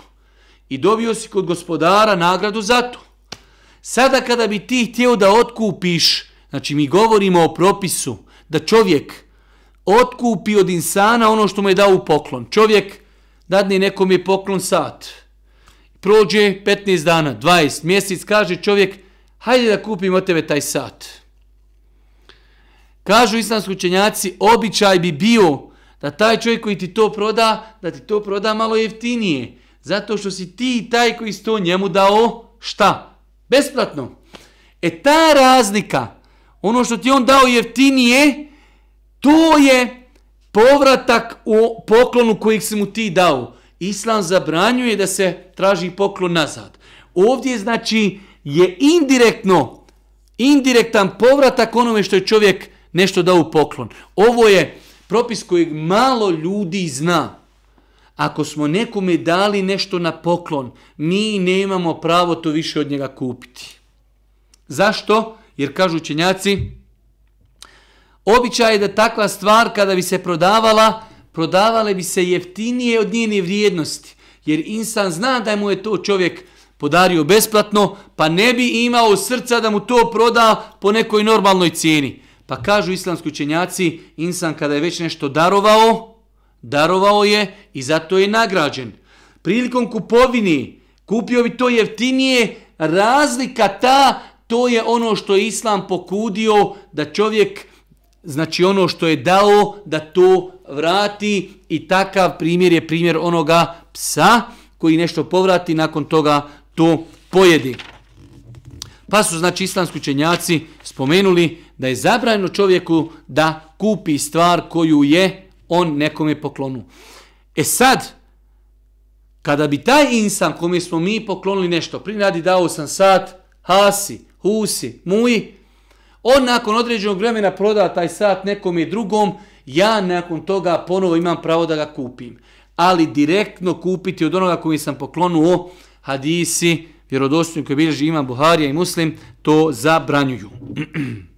i dobio si kod gospodara nagradu za to. Sada kada bi ti htio da otkupiš, znači mi govorimo o propisu, da čovjek otkupi od insana ono što mu je dao u poklon. Čovjek dadne nekom je poklon sat. Prođe 15 dana, 20 mjesec, kaže čovjek, hajde da kupim od tebe taj sat. Kažu islamski učenjaci, običaj bi bio da taj čovjek koji ti to proda, da ti to proda malo jeftinije. Zato što si ti taj koji si to njemu dao, šta? Besplatno. E ta razlika, ono što ti on dao jeftinije, to je povratak u poklonu kojeg si mu ti dao. Islam zabranjuje da se traži poklon nazad. Ovdje znači je indirektno, indirektan povratak onome što je čovjek nešto dao u poklon. Ovo je propis kojeg malo ljudi zna. Ako smo nekome dali nešto na poklon, mi nemamo pravo to više od njega kupiti. Zašto? Jer kažu učenjaci, običaj je da takva stvar kada bi se prodavala, prodavale bi se jeftinije od njene vrijednosti. Jer insan zna da mu je to čovjek podario besplatno, pa ne bi imao srca da mu to proda po nekoj normalnoj cijeni. Pa kažu islamski učenjaci, insan kada je već nešto darovao, darovao je i zato je nagrađen. Prilikom kupovini kupio bi to jeftinije, razlika ta, to je ono što je islam pokudio da čovjek, znači ono što je dao, da to vrati i takav primjer je primjer onoga psa koji nešto povrati nakon toga to pojedi. Pa su znači islamski učenjaci spomenuli da je zabranjeno čovjeku da kupi stvar koju je on nekome poklonu. E sad, kada bi taj insan kome smo mi poklonili nešto, prinadi dao sam sat, hasi, husi, muji, on nakon određenog vremena proda taj sat nekome drugom, ja nakon toga ponovo imam pravo da ga kupim. Ali direktno kupiti od onoga koji sam poklonuo hadisi, vjerodostojni koji bilježi imam Buharija i Muslim, to zabranjuju.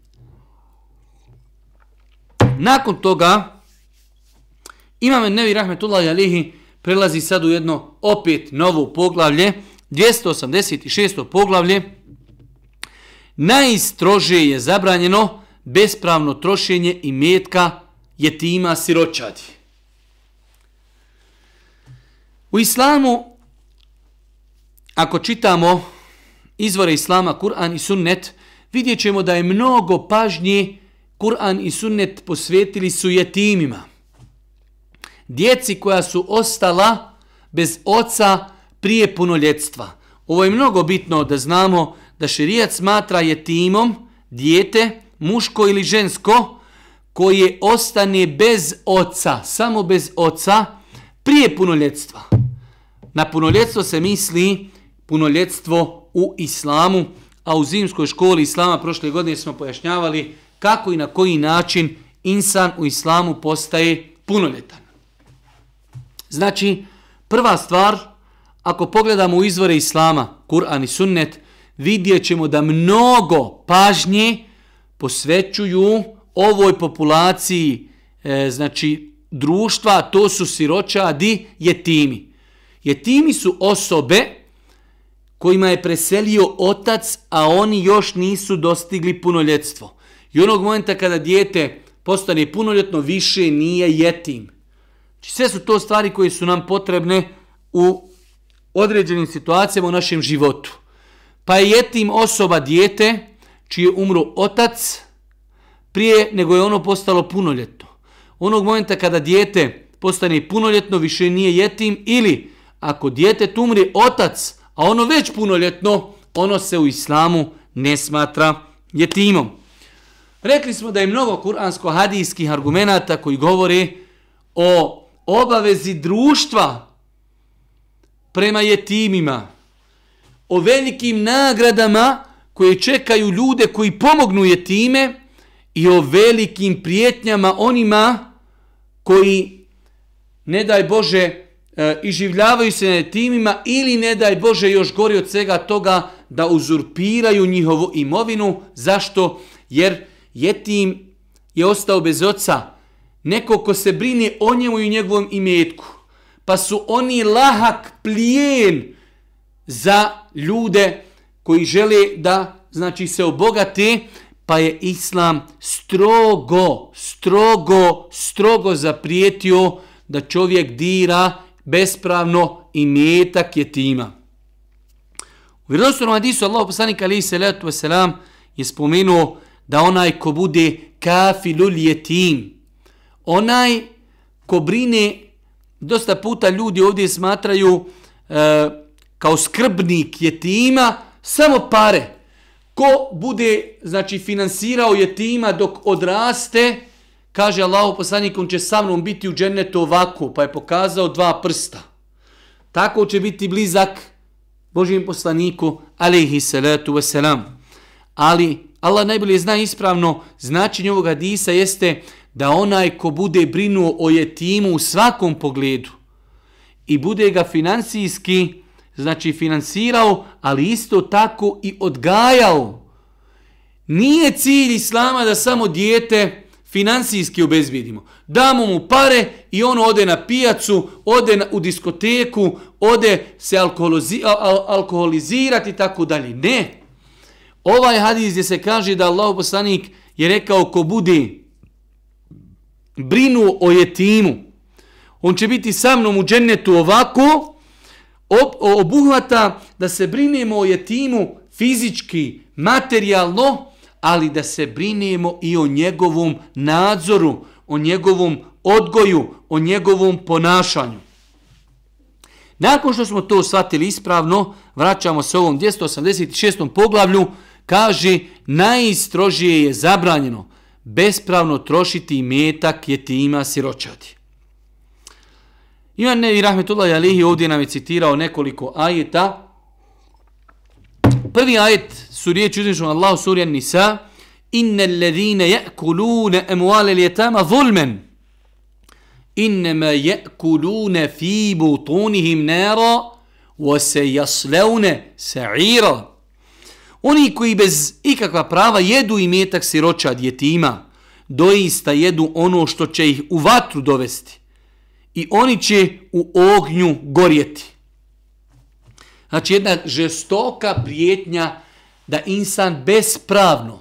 Nakon toga, imam Nevi Rahmetullahi Alihi prelazi sad u jedno opet novo poglavlje, 286. poglavlje, najstrože je zabranjeno bespravno trošenje i metka jetima siročadi. U islamu, ako čitamo izvore islama, Kur'an i sunnet, vidjet ćemo da je mnogo pažnje Kur'an i sunnet posvetili su jetimima. Djeci koja su ostala bez oca prije punoljetstva. Ovo je mnogo bitno da znamo da šerijat smatra jetimom dijete, muško ili žensko, koje ostane bez oca, samo bez oca, prije punoljetstva. Na punoljetstvo se misli punoljetstvo u islamu, a u zimskoj školi islama prošle godine smo pojašnjavali kako i na koji način insan u islamu postaje punoljetan. Znači, prva stvar, ako pogledamo u izvore islama, Kur'an i Sunnet, vidjet ćemo da mnogo pažnje posvećuju ovoj populaciji e, znači društva, to su siročadi, jetimi. Jetimi su osobe kojima je preselio otac, a oni još nisu dostigli punoljetstvo. I onog momenta kada dijete postane punoljetno, više nije jetim. Znači, sve su to stvari koje su nam potrebne u određenim situacijama u našem životu. Pa je jetim osoba dijete čiji je umro otac prije nego je ono postalo punoljetno. Onog momenta kada dijete postane punoljetno, više nije jetim ili ako dijete tumri otac, a ono već punoljetno, ono se u islamu ne smatra jetimom. Rekli smo da je mnogo kuransko-hadijskih argumenata koji govore o obavezi društva prema jetimima, o velikim nagradama koje čekaju ljude koji pomognu jetime i o velikim prijetnjama onima koji, ne daj Bože, e, iživljavaju se na jetimima ili ne daj Bože još gori od svega toga da uzurpiraju njihovu imovinu. Zašto? Jer jetim je ostao bez oca, neko ko se brine o njemu i njegovom imetku, pa su oni lahak plijen za ljude koji žele da znači se obogate, pa je islam strogo, strogo, strogo zaprijetio da čovjek dira bespravno i metak je tima. U vjerozostavnom hadisu Allah poslanik alaihi salatu wasalam je spomenuo da onaj ko bude kafilul jetim, onaj ko brine, dosta puta ljudi ovdje smatraju e, kao skrbnik jetima, samo pare. Ko bude, znači, finansirao jetima dok odraste, kaže Allah poslanik, on će sa mnom biti u džennetu ovako, pa je pokazao dva prsta. Tako će biti blizak Božijem poslaniku, alaihi salatu wasalam. Ali Allah najbolje zna ispravno značenje ovog hadisa jeste da onaj ko bude brinuo o jetimu u svakom pogledu i bude ga financijski, znači finansirao, ali isto tako i odgajao. Nije cilj Islama da samo dijete financijski obezbijedimo. Damo mu pare i on ode na pijacu, ode na, u diskoteku, ode se alkoholizirati i tako dalje. Ne. Ovaj hadis gdje se kaže da Allah poslanik je rekao ko bude brinu o jetimu, on će biti sa mnom u džennetu ovako, obuhvata da se brinemo o jetimu fizički, materijalno, ali da se brinemo i o njegovom nadzoru, o njegovom odgoju, o njegovom ponašanju. Nakon što smo to shvatili ispravno, vraćamo se ovom 286. poglavlju, kaže najistrožije je zabranjeno bespravno trošiti metak jetima siročati. Ivan Nevi Rahmetullah Alihi ovdje nam je citirao nekoliko ajeta. Prvi ajet su riječi uzmišljom Allahu surjan Nisa Inne alledhine je'kulune emuale ljetama zulmen Innema je'kulune fi butunihim nera wa se jaslevne sa'ira Oni koji bez ikakva prava jedu i metak siroća djetima, doista jedu ono što će ih u vatru dovesti. I oni će u ognju gorjeti. Znači jedna žestoka prijetnja da insan bespravno,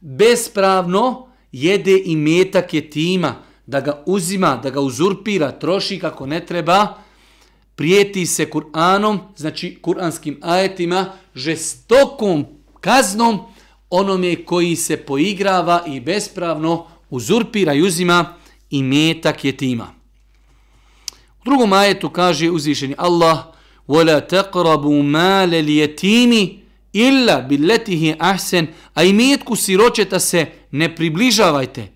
bespravno jede i metak jetima, da ga uzima, da ga uzurpira, troši kako ne treba, prijeti se Kur'anom, znači kuranskim ajetima, žestokom kaznom onome koji se poigrava i bespravno uzurpira i uzima i metak jetima. U drugom ajetu kaže uzvišeni Allah وَلَا تَقْرَبُوا مَالَ الْيَتِيمِ إِلَّا بِلَّتِهِ أَحْسَنِ A i metku siročeta se ne približavajte,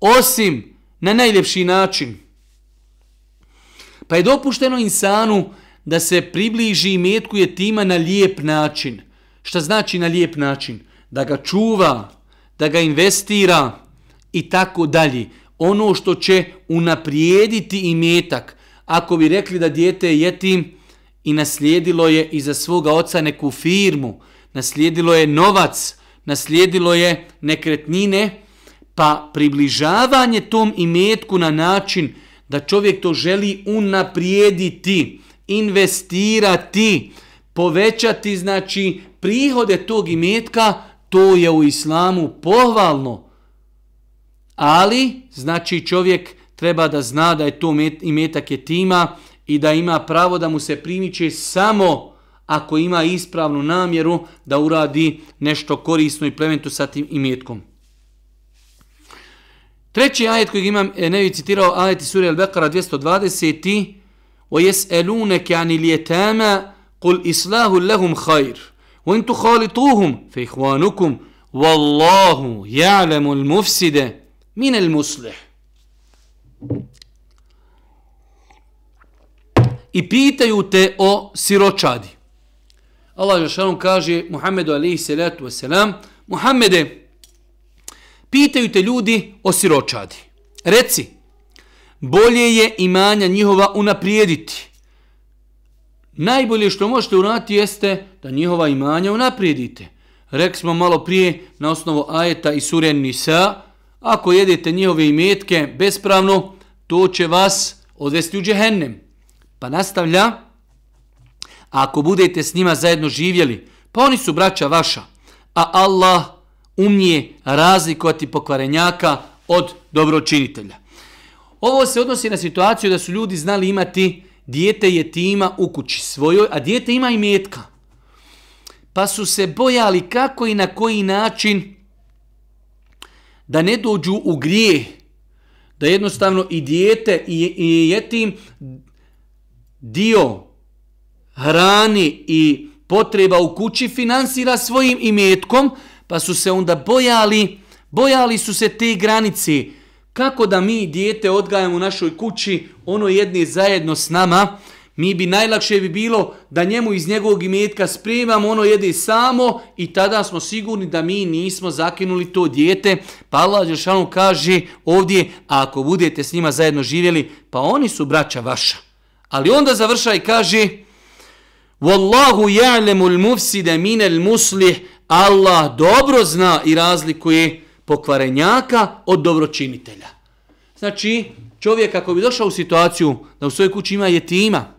osim na najljepši način. Pa je dopušteno insanu da se približi metku jetima na lijep način. Šta znači na lijep način? Da ga čuva, da ga investira i tako dalje. Ono što će unaprijediti i metak. Ako bi rekli da dijete je jetim i naslijedilo je iza svoga oca neku firmu, naslijedilo je novac, naslijedilo je nekretnine, pa približavanje tom imetku na način da čovjek to želi unaprijediti, investirati, povećati znači prihode tog imetka, to je u islamu pohvalno. Ali, znači čovjek treba da zna da je to imetak je tima i da ima pravo da mu se primiče samo ako ima ispravnu namjeru da uradi nešto korisno i plementu sa tim imetkom. Treći ajet koji imam, e, ne bih citirao, ajet iz Surija Al-Beqara 220. وَيَسْأَلُونَكَ عَنِ الْيَتَامَ قُلْ إِصْلَاهُ لَهُمْ خَيْرٌ وَإِنْ تُخَالِطُوهُمْ فَإِخْوَانُكُمْ وَاللَّهُ يَعْلَمُ الْمُفْسِدَ مِنَ الْمُسْلِحِ I pitaju te o siročadi. Allah Žešanom kaže Muhammedu alaihi salatu wasalam Muhammede, pitaju te ljudi o siročadi. Reci, bolje je imanja njihova unaprijediti. Najbolje što možete uraditi jeste da njihova imanja unaprijedite. Rekli smo malo prije na osnovu ajeta i suren Nisa, ako jedete njihove imetke bespravno, to će vas odvesti u džehennem. Pa nastavlja, ako budete s njima zajedno živjeli, pa oni su braća vaša, a Allah umije razlikovati pokvarenjaka od dobročinitelja. Ovo se odnosi na situaciju da su ljudi znali imati dijete jetima u kući svojoj, a dijete ima i metka. Pa su se bojali kako i na koji način da ne dođu u grije, da jednostavno i dijete i, i jetim dio hrani i potreba u kući finansira svojim imetkom, pa su se onda bojali, bojali su se te granice, kako da mi dijete odgajamo u našoj kući, ono jedni zajedno s nama, mi bi najlakše bi bilo da njemu iz njegovog imetka spremamo, ono jede samo i tada smo sigurni da mi nismo zakinuli to dijete. Pa Allah Đelšanu kaže ovdje, a ako budete s njima zajedno živjeli, pa oni su braća vaša. Ali onda završa i kaže Wallahu ja'lemu l-mufsida min l-muslih Allah dobro zna i razlikuje pokvarenjaka od dobročinitelja. Znači, čovjek ako bi došao u situaciju da u svojoj kući ima jetima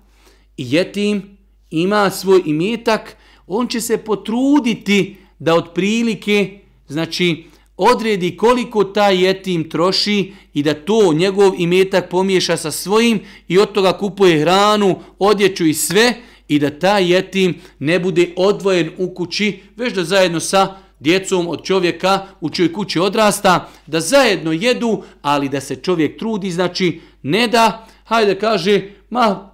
i jetim ima svoj imetak, on će se potruditi da od prilike, znači, odredi koliko taj jetim troši i da to njegov imetak pomiješa sa svojim i od toga kupuje hranu, odjeću i sve i da taj jetim ne bude odvojen u kući, već da zajedno sa djecom od čovjeka u čoj kući odrasta, da zajedno jedu, ali da se čovjek trudi, znači ne da, hajde kaže, ma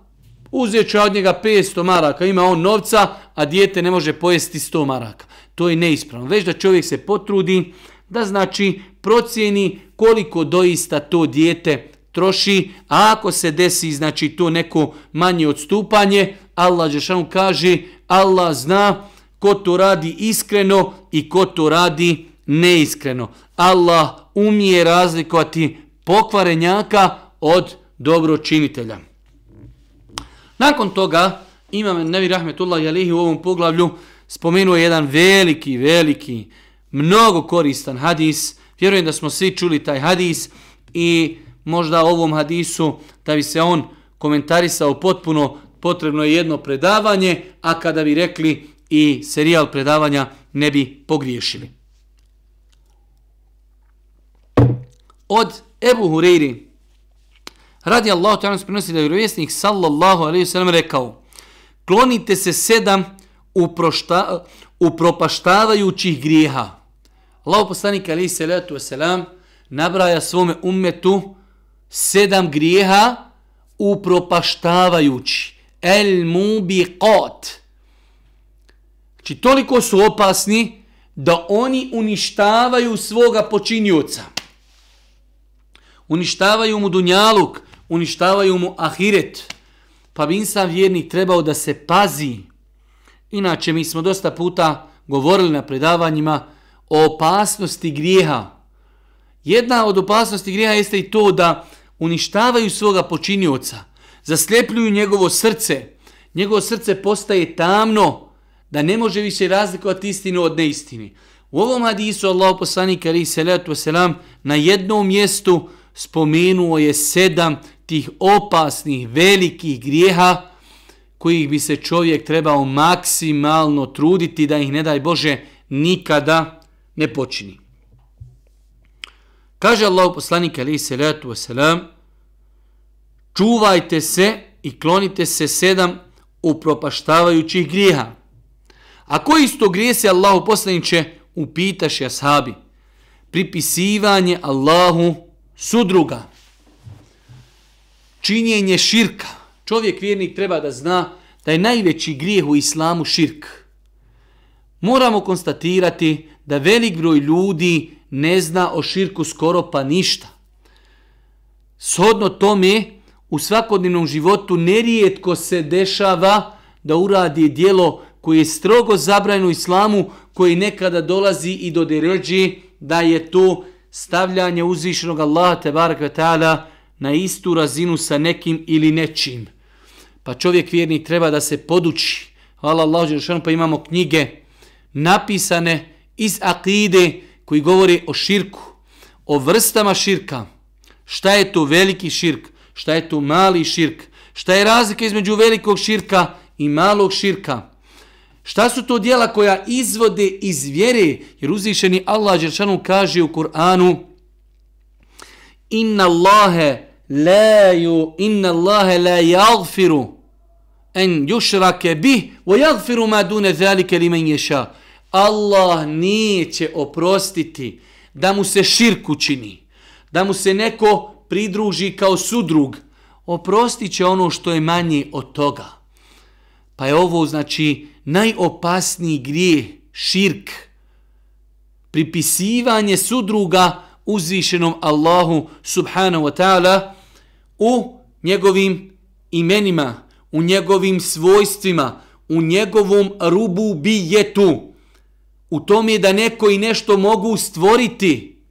uzet ću od njega 500 maraka, ima on novca, a dijete ne može pojesti 100 maraka. To je neispravno. Već da čovjek se potrudi, da znači procijeni koliko doista to dijete troši, a ako se desi znači to neko manje odstupanje, Allah Žešanu kaže, Allah zna ko to radi iskreno i ko to radi neiskreno. Allah umije razlikovati pokvarenjaka od dobročinitelja. Nakon toga, imam Nevi Rahmetullah Jalihi u ovom poglavlju spomenuo jedan veliki, veliki, mnogo koristan hadis. Vjerujem da smo svi čuli taj hadis i možda ovom hadisu da bi se on komentarisao potpuno potrebno je jedno predavanje, a kada bi rekli i serijal predavanja ne bi pogriješili. Od Ebu Hureyri radi Allah to nas prinosi da je vjerovjesnik sallallahu alaihi sallam rekao klonite se sedam uprošta, upropaštavajućih grijeha. Allah poslanik alaihi sallatu wasalam nabraja svome ummetu sedam grijeha upropaštavajući. El mubiqat. Znači, toliko su opasni da oni uništavaju svoga počinjuca. Uništavaju mu dunjaluk, uništavaju mu ahiret. Pa bi insan vjernik trebao da se pazi. Inače, mi smo dosta puta govorili na predavanjima o opasnosti grijeha. Jedna od opasnosti grijeha jeste i to da uništavaju svoga počinjuca, zaslepljuju njegovo srce, njegovo srce postaje tamno, da ne može više razlikovati istinu od neistini. U ovom hadisu Allah poslanik ali salatu wasalam na jednom mjestu spomenuo je sedam tih opasnih velikih grijeha kojih bi se čovjek trebao maksimalno truditi da ih ne daj Bože nikada ne počini. Kaže Allah poslanik ali salatu wasalam čuvajte se i klonite se sedam upropaštavajućih grijeha. A koji su to grijesi Allahu poslaniće upitaš ashabi? Pripisivanje Allahu sudruga, činjenje širka. Čovjek vjernik treba da zna da je najveći grijeh u islamu širk. Moramo konstatirati da velik broj ljudi ne zna o širku skoro pa ništa. Shodno tome, u svakodnevnom životu nerijetko se dešava da uradi dijelo koje je strogo zabrajeno islamu, koji nekada dolazi i do deređi da je to stavljanje uzvišenog Allaha te baraka ta'ala na istu razinu sa nekim ili nečim. Pa čovjek vjerni treba da se poduči. Hvala Allah, pa imamo knjige napisane iz akide koji govori o širku, o vrstama širka. Šta je to veliki širk? Šta je to mali širk? Šta je razlika između velikog širka i malog širka? Šta su to dijela koja izvode iz vjere? Jer uzvišeni Allah Đeršanu kaže u Kur'anu Inna Allahe la ju, inna Allahe la jagfiru en jušrake bih wa jagfiru ma dune zalike li men ješa. Allah neće oprostiti da mu se širku čini, da mu se neko pridruži kao sudrug. Oprostit će ono što je manje od toga. Pa je ovo znači najopasniji grijeh, širk, pripisivanje sudruga uzvišenom Allahu subhanahu wa ta'ala u njegovim imenima, u njegovim svojstvima, u njegovom rubu bijetu. U tom je da neko i nešto mogu stvoriti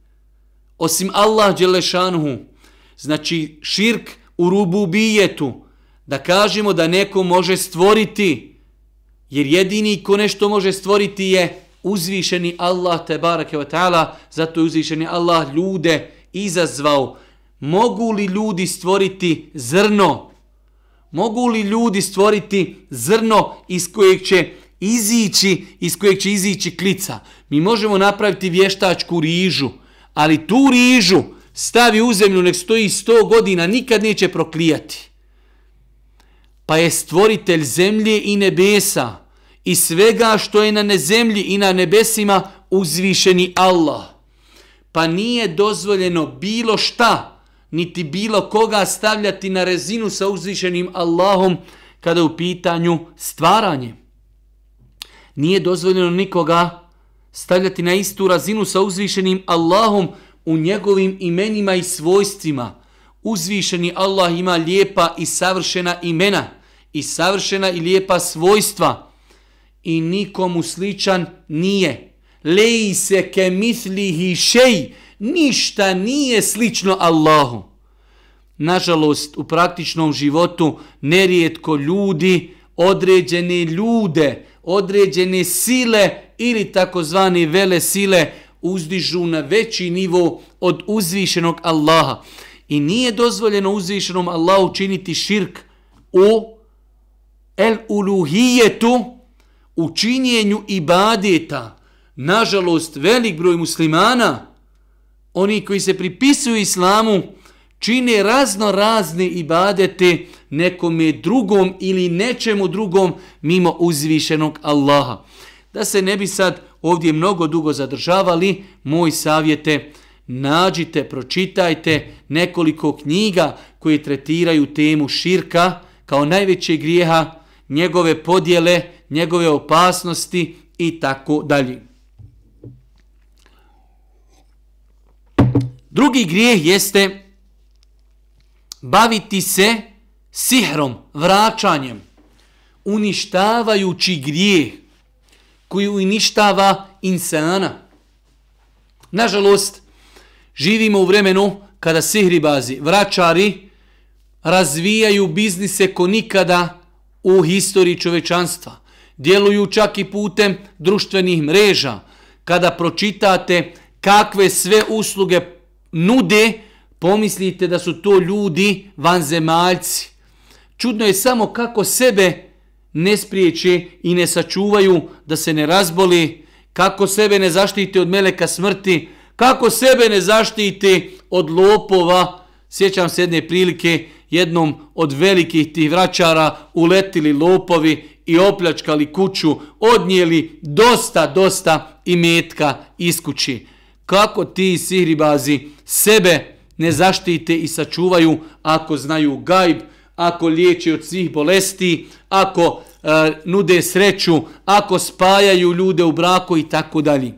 osim Allah Đelešanuhu. Znači širk u rubu bijetu. Da kažemo da neko može stvoriti Jer jedini ko nešto može stvoriti je uzvišeni Allah te barake wa ta'ala, zato je uzvišeni Allah ljude izazvao. Mogu li ljudi stvoriti zrno? Mogu li ljudi stvoriti zrno iz kojeg će izići, iz kojeg će izići klica? Mi možemo napraviti vještačku rižu, ali tu rižu stavi u zemlju, nek stoji 100 godina, nikad neće proklijati. Pa je stvoritelj zemlje i nebesa, i svega što je na nezemlji i na nebesima uzvišeni Allah. Pa nije dozvoljeno bilo šta, niti bilo koga stavljati na rezinu sa uzvišenim Allahom kada u pitanju stvaranje. Nije dozvoljeno nikoga stavljati na istu razinu sa uzvišenim Allahom u njegovim imenima i svojstvima. Uzvišeni Allah ima lijepa i savršena imena i savršena i lijepa svojstva i nikomu sličan nije. Leji se ke mislihi šej, ništa nije slično Allahu. Nažalost, u praktičnom životu nerijetko ljudi, određene ljude, određene sile ili takozvane vele sile uzdižu na veći nivo od uzvišenog Allaha. I nije dozvoljeno uzvišenom Allahu činiti širk u el uluhijetu, u činjenju ibadeta, nažalost, velik broj muslimana, oni koji se pripisuju islamu, čine razno razne ibadete nekome drugom ili nečemu drugom mimo uzvišenog Allaha. Da se ne bi sad ovdje mnogo dugo zadržavali, moj savjete, nađite, pročitajte nekoliko knjiga koje tretiraju temu širka kao najveće grijeha, njegove podjele, njegove opasnosti i tako dalje. Drugi grijeh jeste baviti se sihrom, vraćanjem, uništavajući grijeh koji uništava insana. Nažalost, živimo u vremenu kada sihribazi, vračari, razvijaju biznise ko nikada u historiji čovečanstva djeluju čak i putem društvenih mreža. Kada pročitate kakve sve usluge nude, pomislite da su to ljudi vanzemaljci. Čudno je samo kako sebe ne spriječe i ne sačuvaju da se ne razboli, kako sebe ne zaštite od meleka smrti, kako sebe ne zaštite od lopova. Sjećam se jedne prilike, jednom od velikih tih vraćara uletili lopovi i opljačkali kuću, odnijeli dosta, dosta imetka iz kući. Kako ti sihribazi sebe ne zaštite i sačuvaju ako znaju gajb, ako liječe od svih bolesti, ako e, nude sreću, ako spajaju ljude u braku i tako dalje.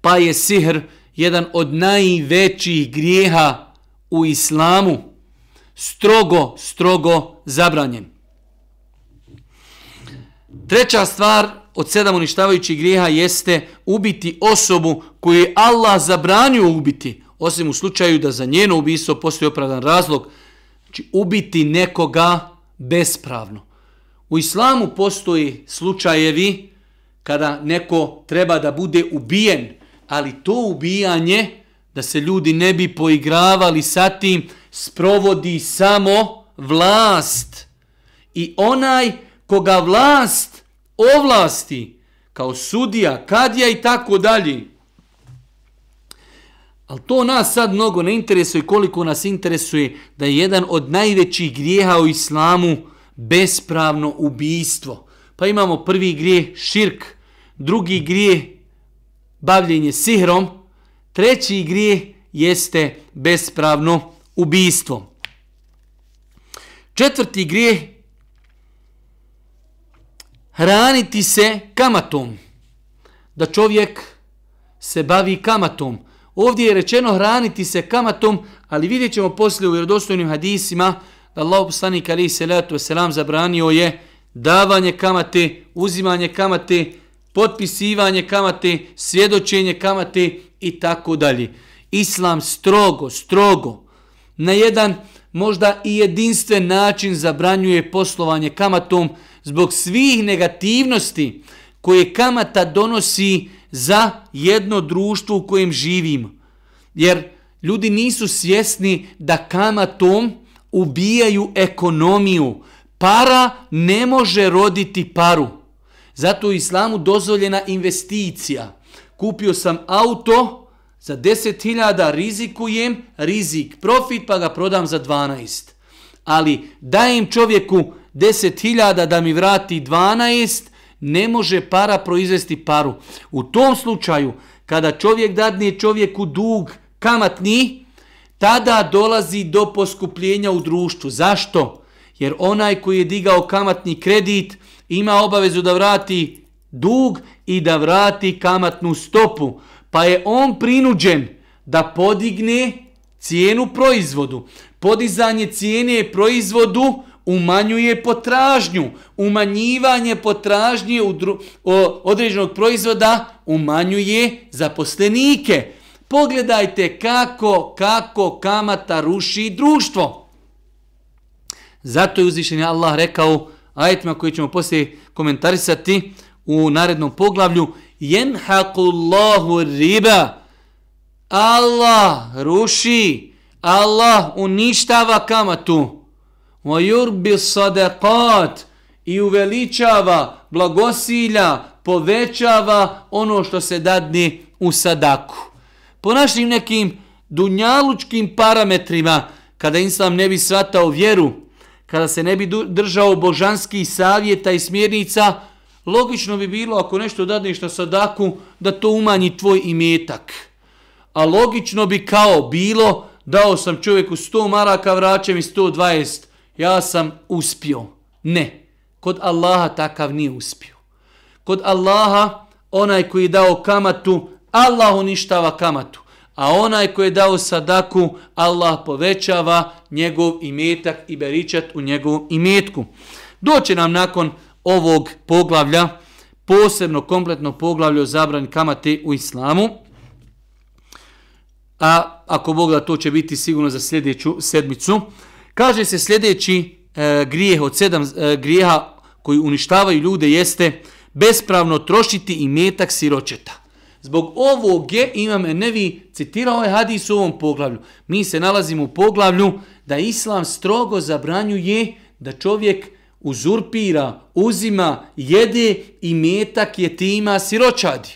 Pa je sihr jedan od najvećih grijeha u islamu, strogo, strogo zabranjen. Treća stvar od sedam uništavajućih grijeha jeste ubiti osobu koju je Allah zabranio ubiti, osim u slučaju da za njeno ubistvo postoji opravdan razlog, znači ubiti nekoga bespravno. U islamu postoji slučajevi kada neko treba da bude ubijen, ali to ubijanje, da se ljudi ne bi poigravali sa tim, sprovodi samo vlast. I onaj koga vlast ovlasti, kao sudija, kadija i tako dalje, Ali to nas sad mnogo ne interesuje koliko nas interesuje da je jedan od najvećih grijeha u islamu bespravno ubijstvo. Pa imamo prvi grijeh širk, drugi grijeh bavljenje sihrom, treći grijeh jeste bespravno ubijstvo. Četvrti grijeh hraniti se kamatom. Da čovjek se bavi kamatom. Ovdje je rečeno hraniti se kamatom, ali vidjet ćemo poslije u vjerodostojnim hadisima da Allah poslanik ali salatu wasalam selam zabranio je davanje kamate, uzimanje kamate, potpisivanje kamate, svjedočenje kamate i tako dalje. Islam strogo, strogo, na jedan možda i jedinstven način zabranjuje poslovanje kamatom zbog svih negativnosti koje kamata donosi za jedno društvo u kojem živim. Jer ljudi nisu svjesni da kamatom ubijaju ekonomiju. Para ne može roditi paru. Zato u islamu dozvoljena investicija. Kupio sam auto, za 10.000 rizikujem, rizik, profit, pa ga prodam za 12. Ali dajem čovjeku 10.000 da mi vrati 12, ne može para proizvesti paru. U tom slučaju, kada čovjek dadne čovjeku dug kamatni, tada dolazi do poskupljenja u društvu. Zašto? Jer onaj koji je digao kamatni kredit ima obavezu da vrati dug i da vrati kamatnu stopu. Pa je on prinuđen da podigne cijenu proizvodu. Podizanje cijene proizvodu umanjuje potražnju. Umanjivanje potražnje u dru, o, određenog proizvoda umanjuje zaposlenike. Pogledajte kako, kako kamata ruši društvo. Zato je uzvišen Allah rekao ajetima koji ćemo poslije komentarisati u narednom poglavlju Jenhaku Allahu riba Allah ruši Allah uništava kamatu وَيُرْبِ صَدَقَاتِ i uveličava, blagosilja, povećava ono što se dadne u sadaku. Po našim nekim dunjalučkim parametrima, kada Islam ne bi svatao vjeru, kada se ne bi držao božanskih savjeta i smjernica, logično bi bilo ako nešto dadneš na sadaku, da to umanji tvoj imetak. A logično bi kao bilo, dao sam čovjeku 100 maraka, vraćam i 120 ja sam uspio. Ne, kod Allaha takav nije uspio. Kod Allaha, onaj koji je dao kamatu, Allah uništava kamatu. A onaj koji je dao sadaku, Allah povećava njegov imetak i beričat u njegovom imetku. Doće nam nakon ovog poglavlja, posebno kompletno poglavlje o zabrani kamate u islamu. A ako Bog da to će biti sigurno za sljedeću sedmicu. Kaže se sljedeći e, grijeh od sedam e, grijeha koji uništavaju ljude jeste bespravno trošiti i metak siročeta. Zbog ovog je Imam Enevi citirao ovaj hadis u ovom poglavlju. Mi se nalazimo u poglavlju da Islam strogo zabranjuje da čovjek uzurpira, uzima, jede i metak je tima siročadi.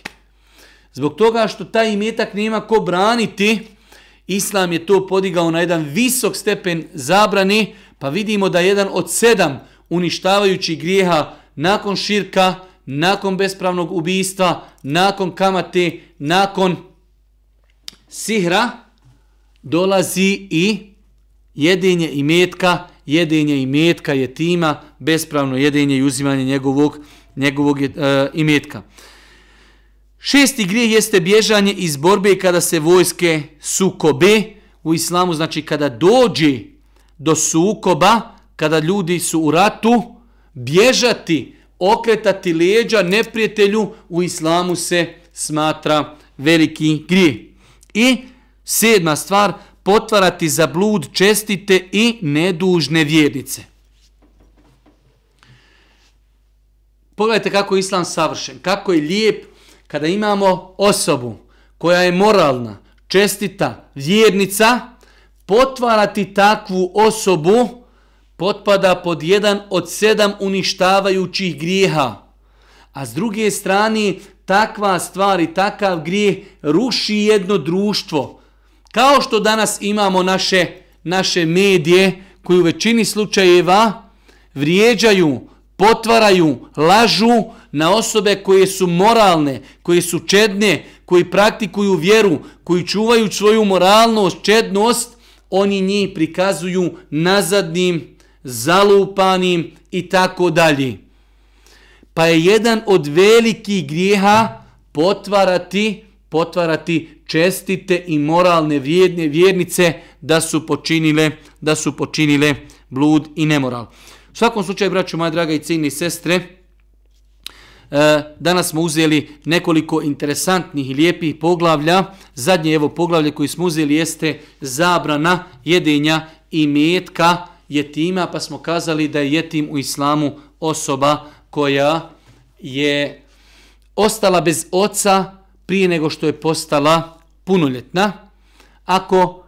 Zbog toga što taj imetak nema ko braniti, Islam je to podigao na jedan visok stepen zabrani, pa vidimo da jedan od sedam uništavajućih grijeha nakon širka, nakon bespravnog ubijstva, nakon kamate, nakon sihra, dolazi i jedenje i metka, jedenje i metka je tima, bespravno jedenje i uzimanje njegovog, njegovog e, uh, imetka. Šesti grijeh jeste bježanje iz borbe kada se vojske sukobe u islamu, znači kada dođe do sukoba, kada ljudi su u ratu, bježati, okretati leđa neprijatelju u islamu se smatra veliki grijeh. I sedma stvar, potvarati za blud čestite i nedužne vjernice. Pogledajte kako je islam savršen, kako je lijep kada imamo osobu koja je moralna, čestita, vjernica, potvarati takvu osobu potpada pod jedan od sedam uništavajućih grijeha. A s druge strane, takva stvar i takav grijeh ruši jedno društvo. Kao što danas imamo naše, naše medije koji u većini slučajeva vrijeđaju, potvaraju, lažu na osobe koje su moralne, koje su čedne, koji praktikuju vjeru, koji čuvaju svoju moralnost, čednost, oni njih prikazuju nazadnim, zalupanim i tako dalje. Pa je jedan od velikih grijeha potvarati, potvarati čestite i moralne vjedne vjernice da su počinile, da su počinile blud i nemoral. U svakom slučaju, braću moja draga i ciljni sestre, E, danas smo uzeli nekoliko interesantnih i lijepih poglavlja. Zadnje evo poglavlje koji smo uzeli jeste zabrana jedenja i metka jetima, pa smo kazali da je jetim u islamu osoba koja je ostala bez oca prije nego što je postala punoljetna. Ako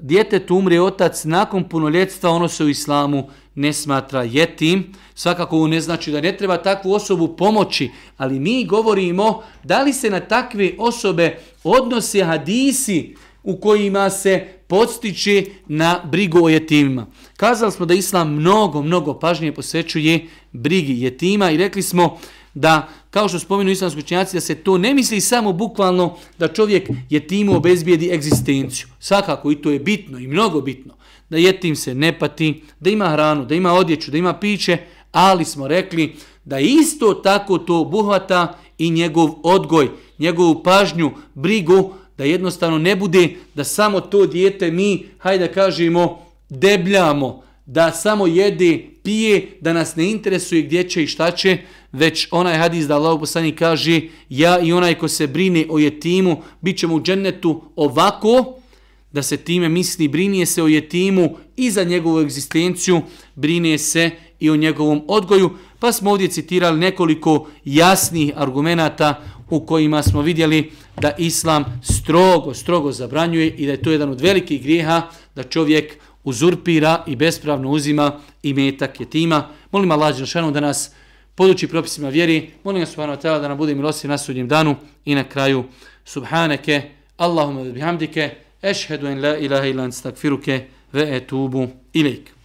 djetetu umre otac nakon punoljetstva, ono se u islamu ne smatra jetim. Svakako ovo ne znači da ne treba takvu osobu pomoći, ali mi govorimo da li se na takve osobe odnose hadisi u kojima se podstiče na brigu o jetimima. Kazali smo da islam mnogo, mnogo pažnje posvećuje brigi jetima i rekli smo da, kao što spominu islamski učenjaci, da se to ne misli samo bukvalno da čovjek jetimu obezbijedi egzistenciju. Svakako i to je bitno i mnogo bitno. Da jetim se ne pati, da ima hranu, da ima odjeću, da ima piće, ali smo rekli da isto tako to obuhvata i njegov odgoj, njegovu pažnju, brigu, da jednostavno ne bude da samo to dijete mi, hajde da kažemo, debljamo, da samo jede, pije, da nas ne interesuje gdje će i šta će, već onaj hadis da Allah poslani kaže ja i onaj ko se brine o jetimu, bit ćemo u džennetu ovako, da se time misli, brinije se o jetimu i za njegovu egzistenciju, brinije se i o njegovom odgoju, pa smo ovdje citirali nekoliko jasnih argumenata u kojima smo vidjeli da islam strogo, strogo zabranjuje i da je to jedan od velikih grijeha da čovjek uzurpira i bespravno uzima i metak jetima. Molim Allah Đelšanu da nas poduči propisima vjeri. Molim vas subhanahu wa da nam bude milosti na sudnjem danu i na kraju subhaneke Allahumma bihamdike Eşhedü en la ilahe illan estagfiruke ve etubu ileyk.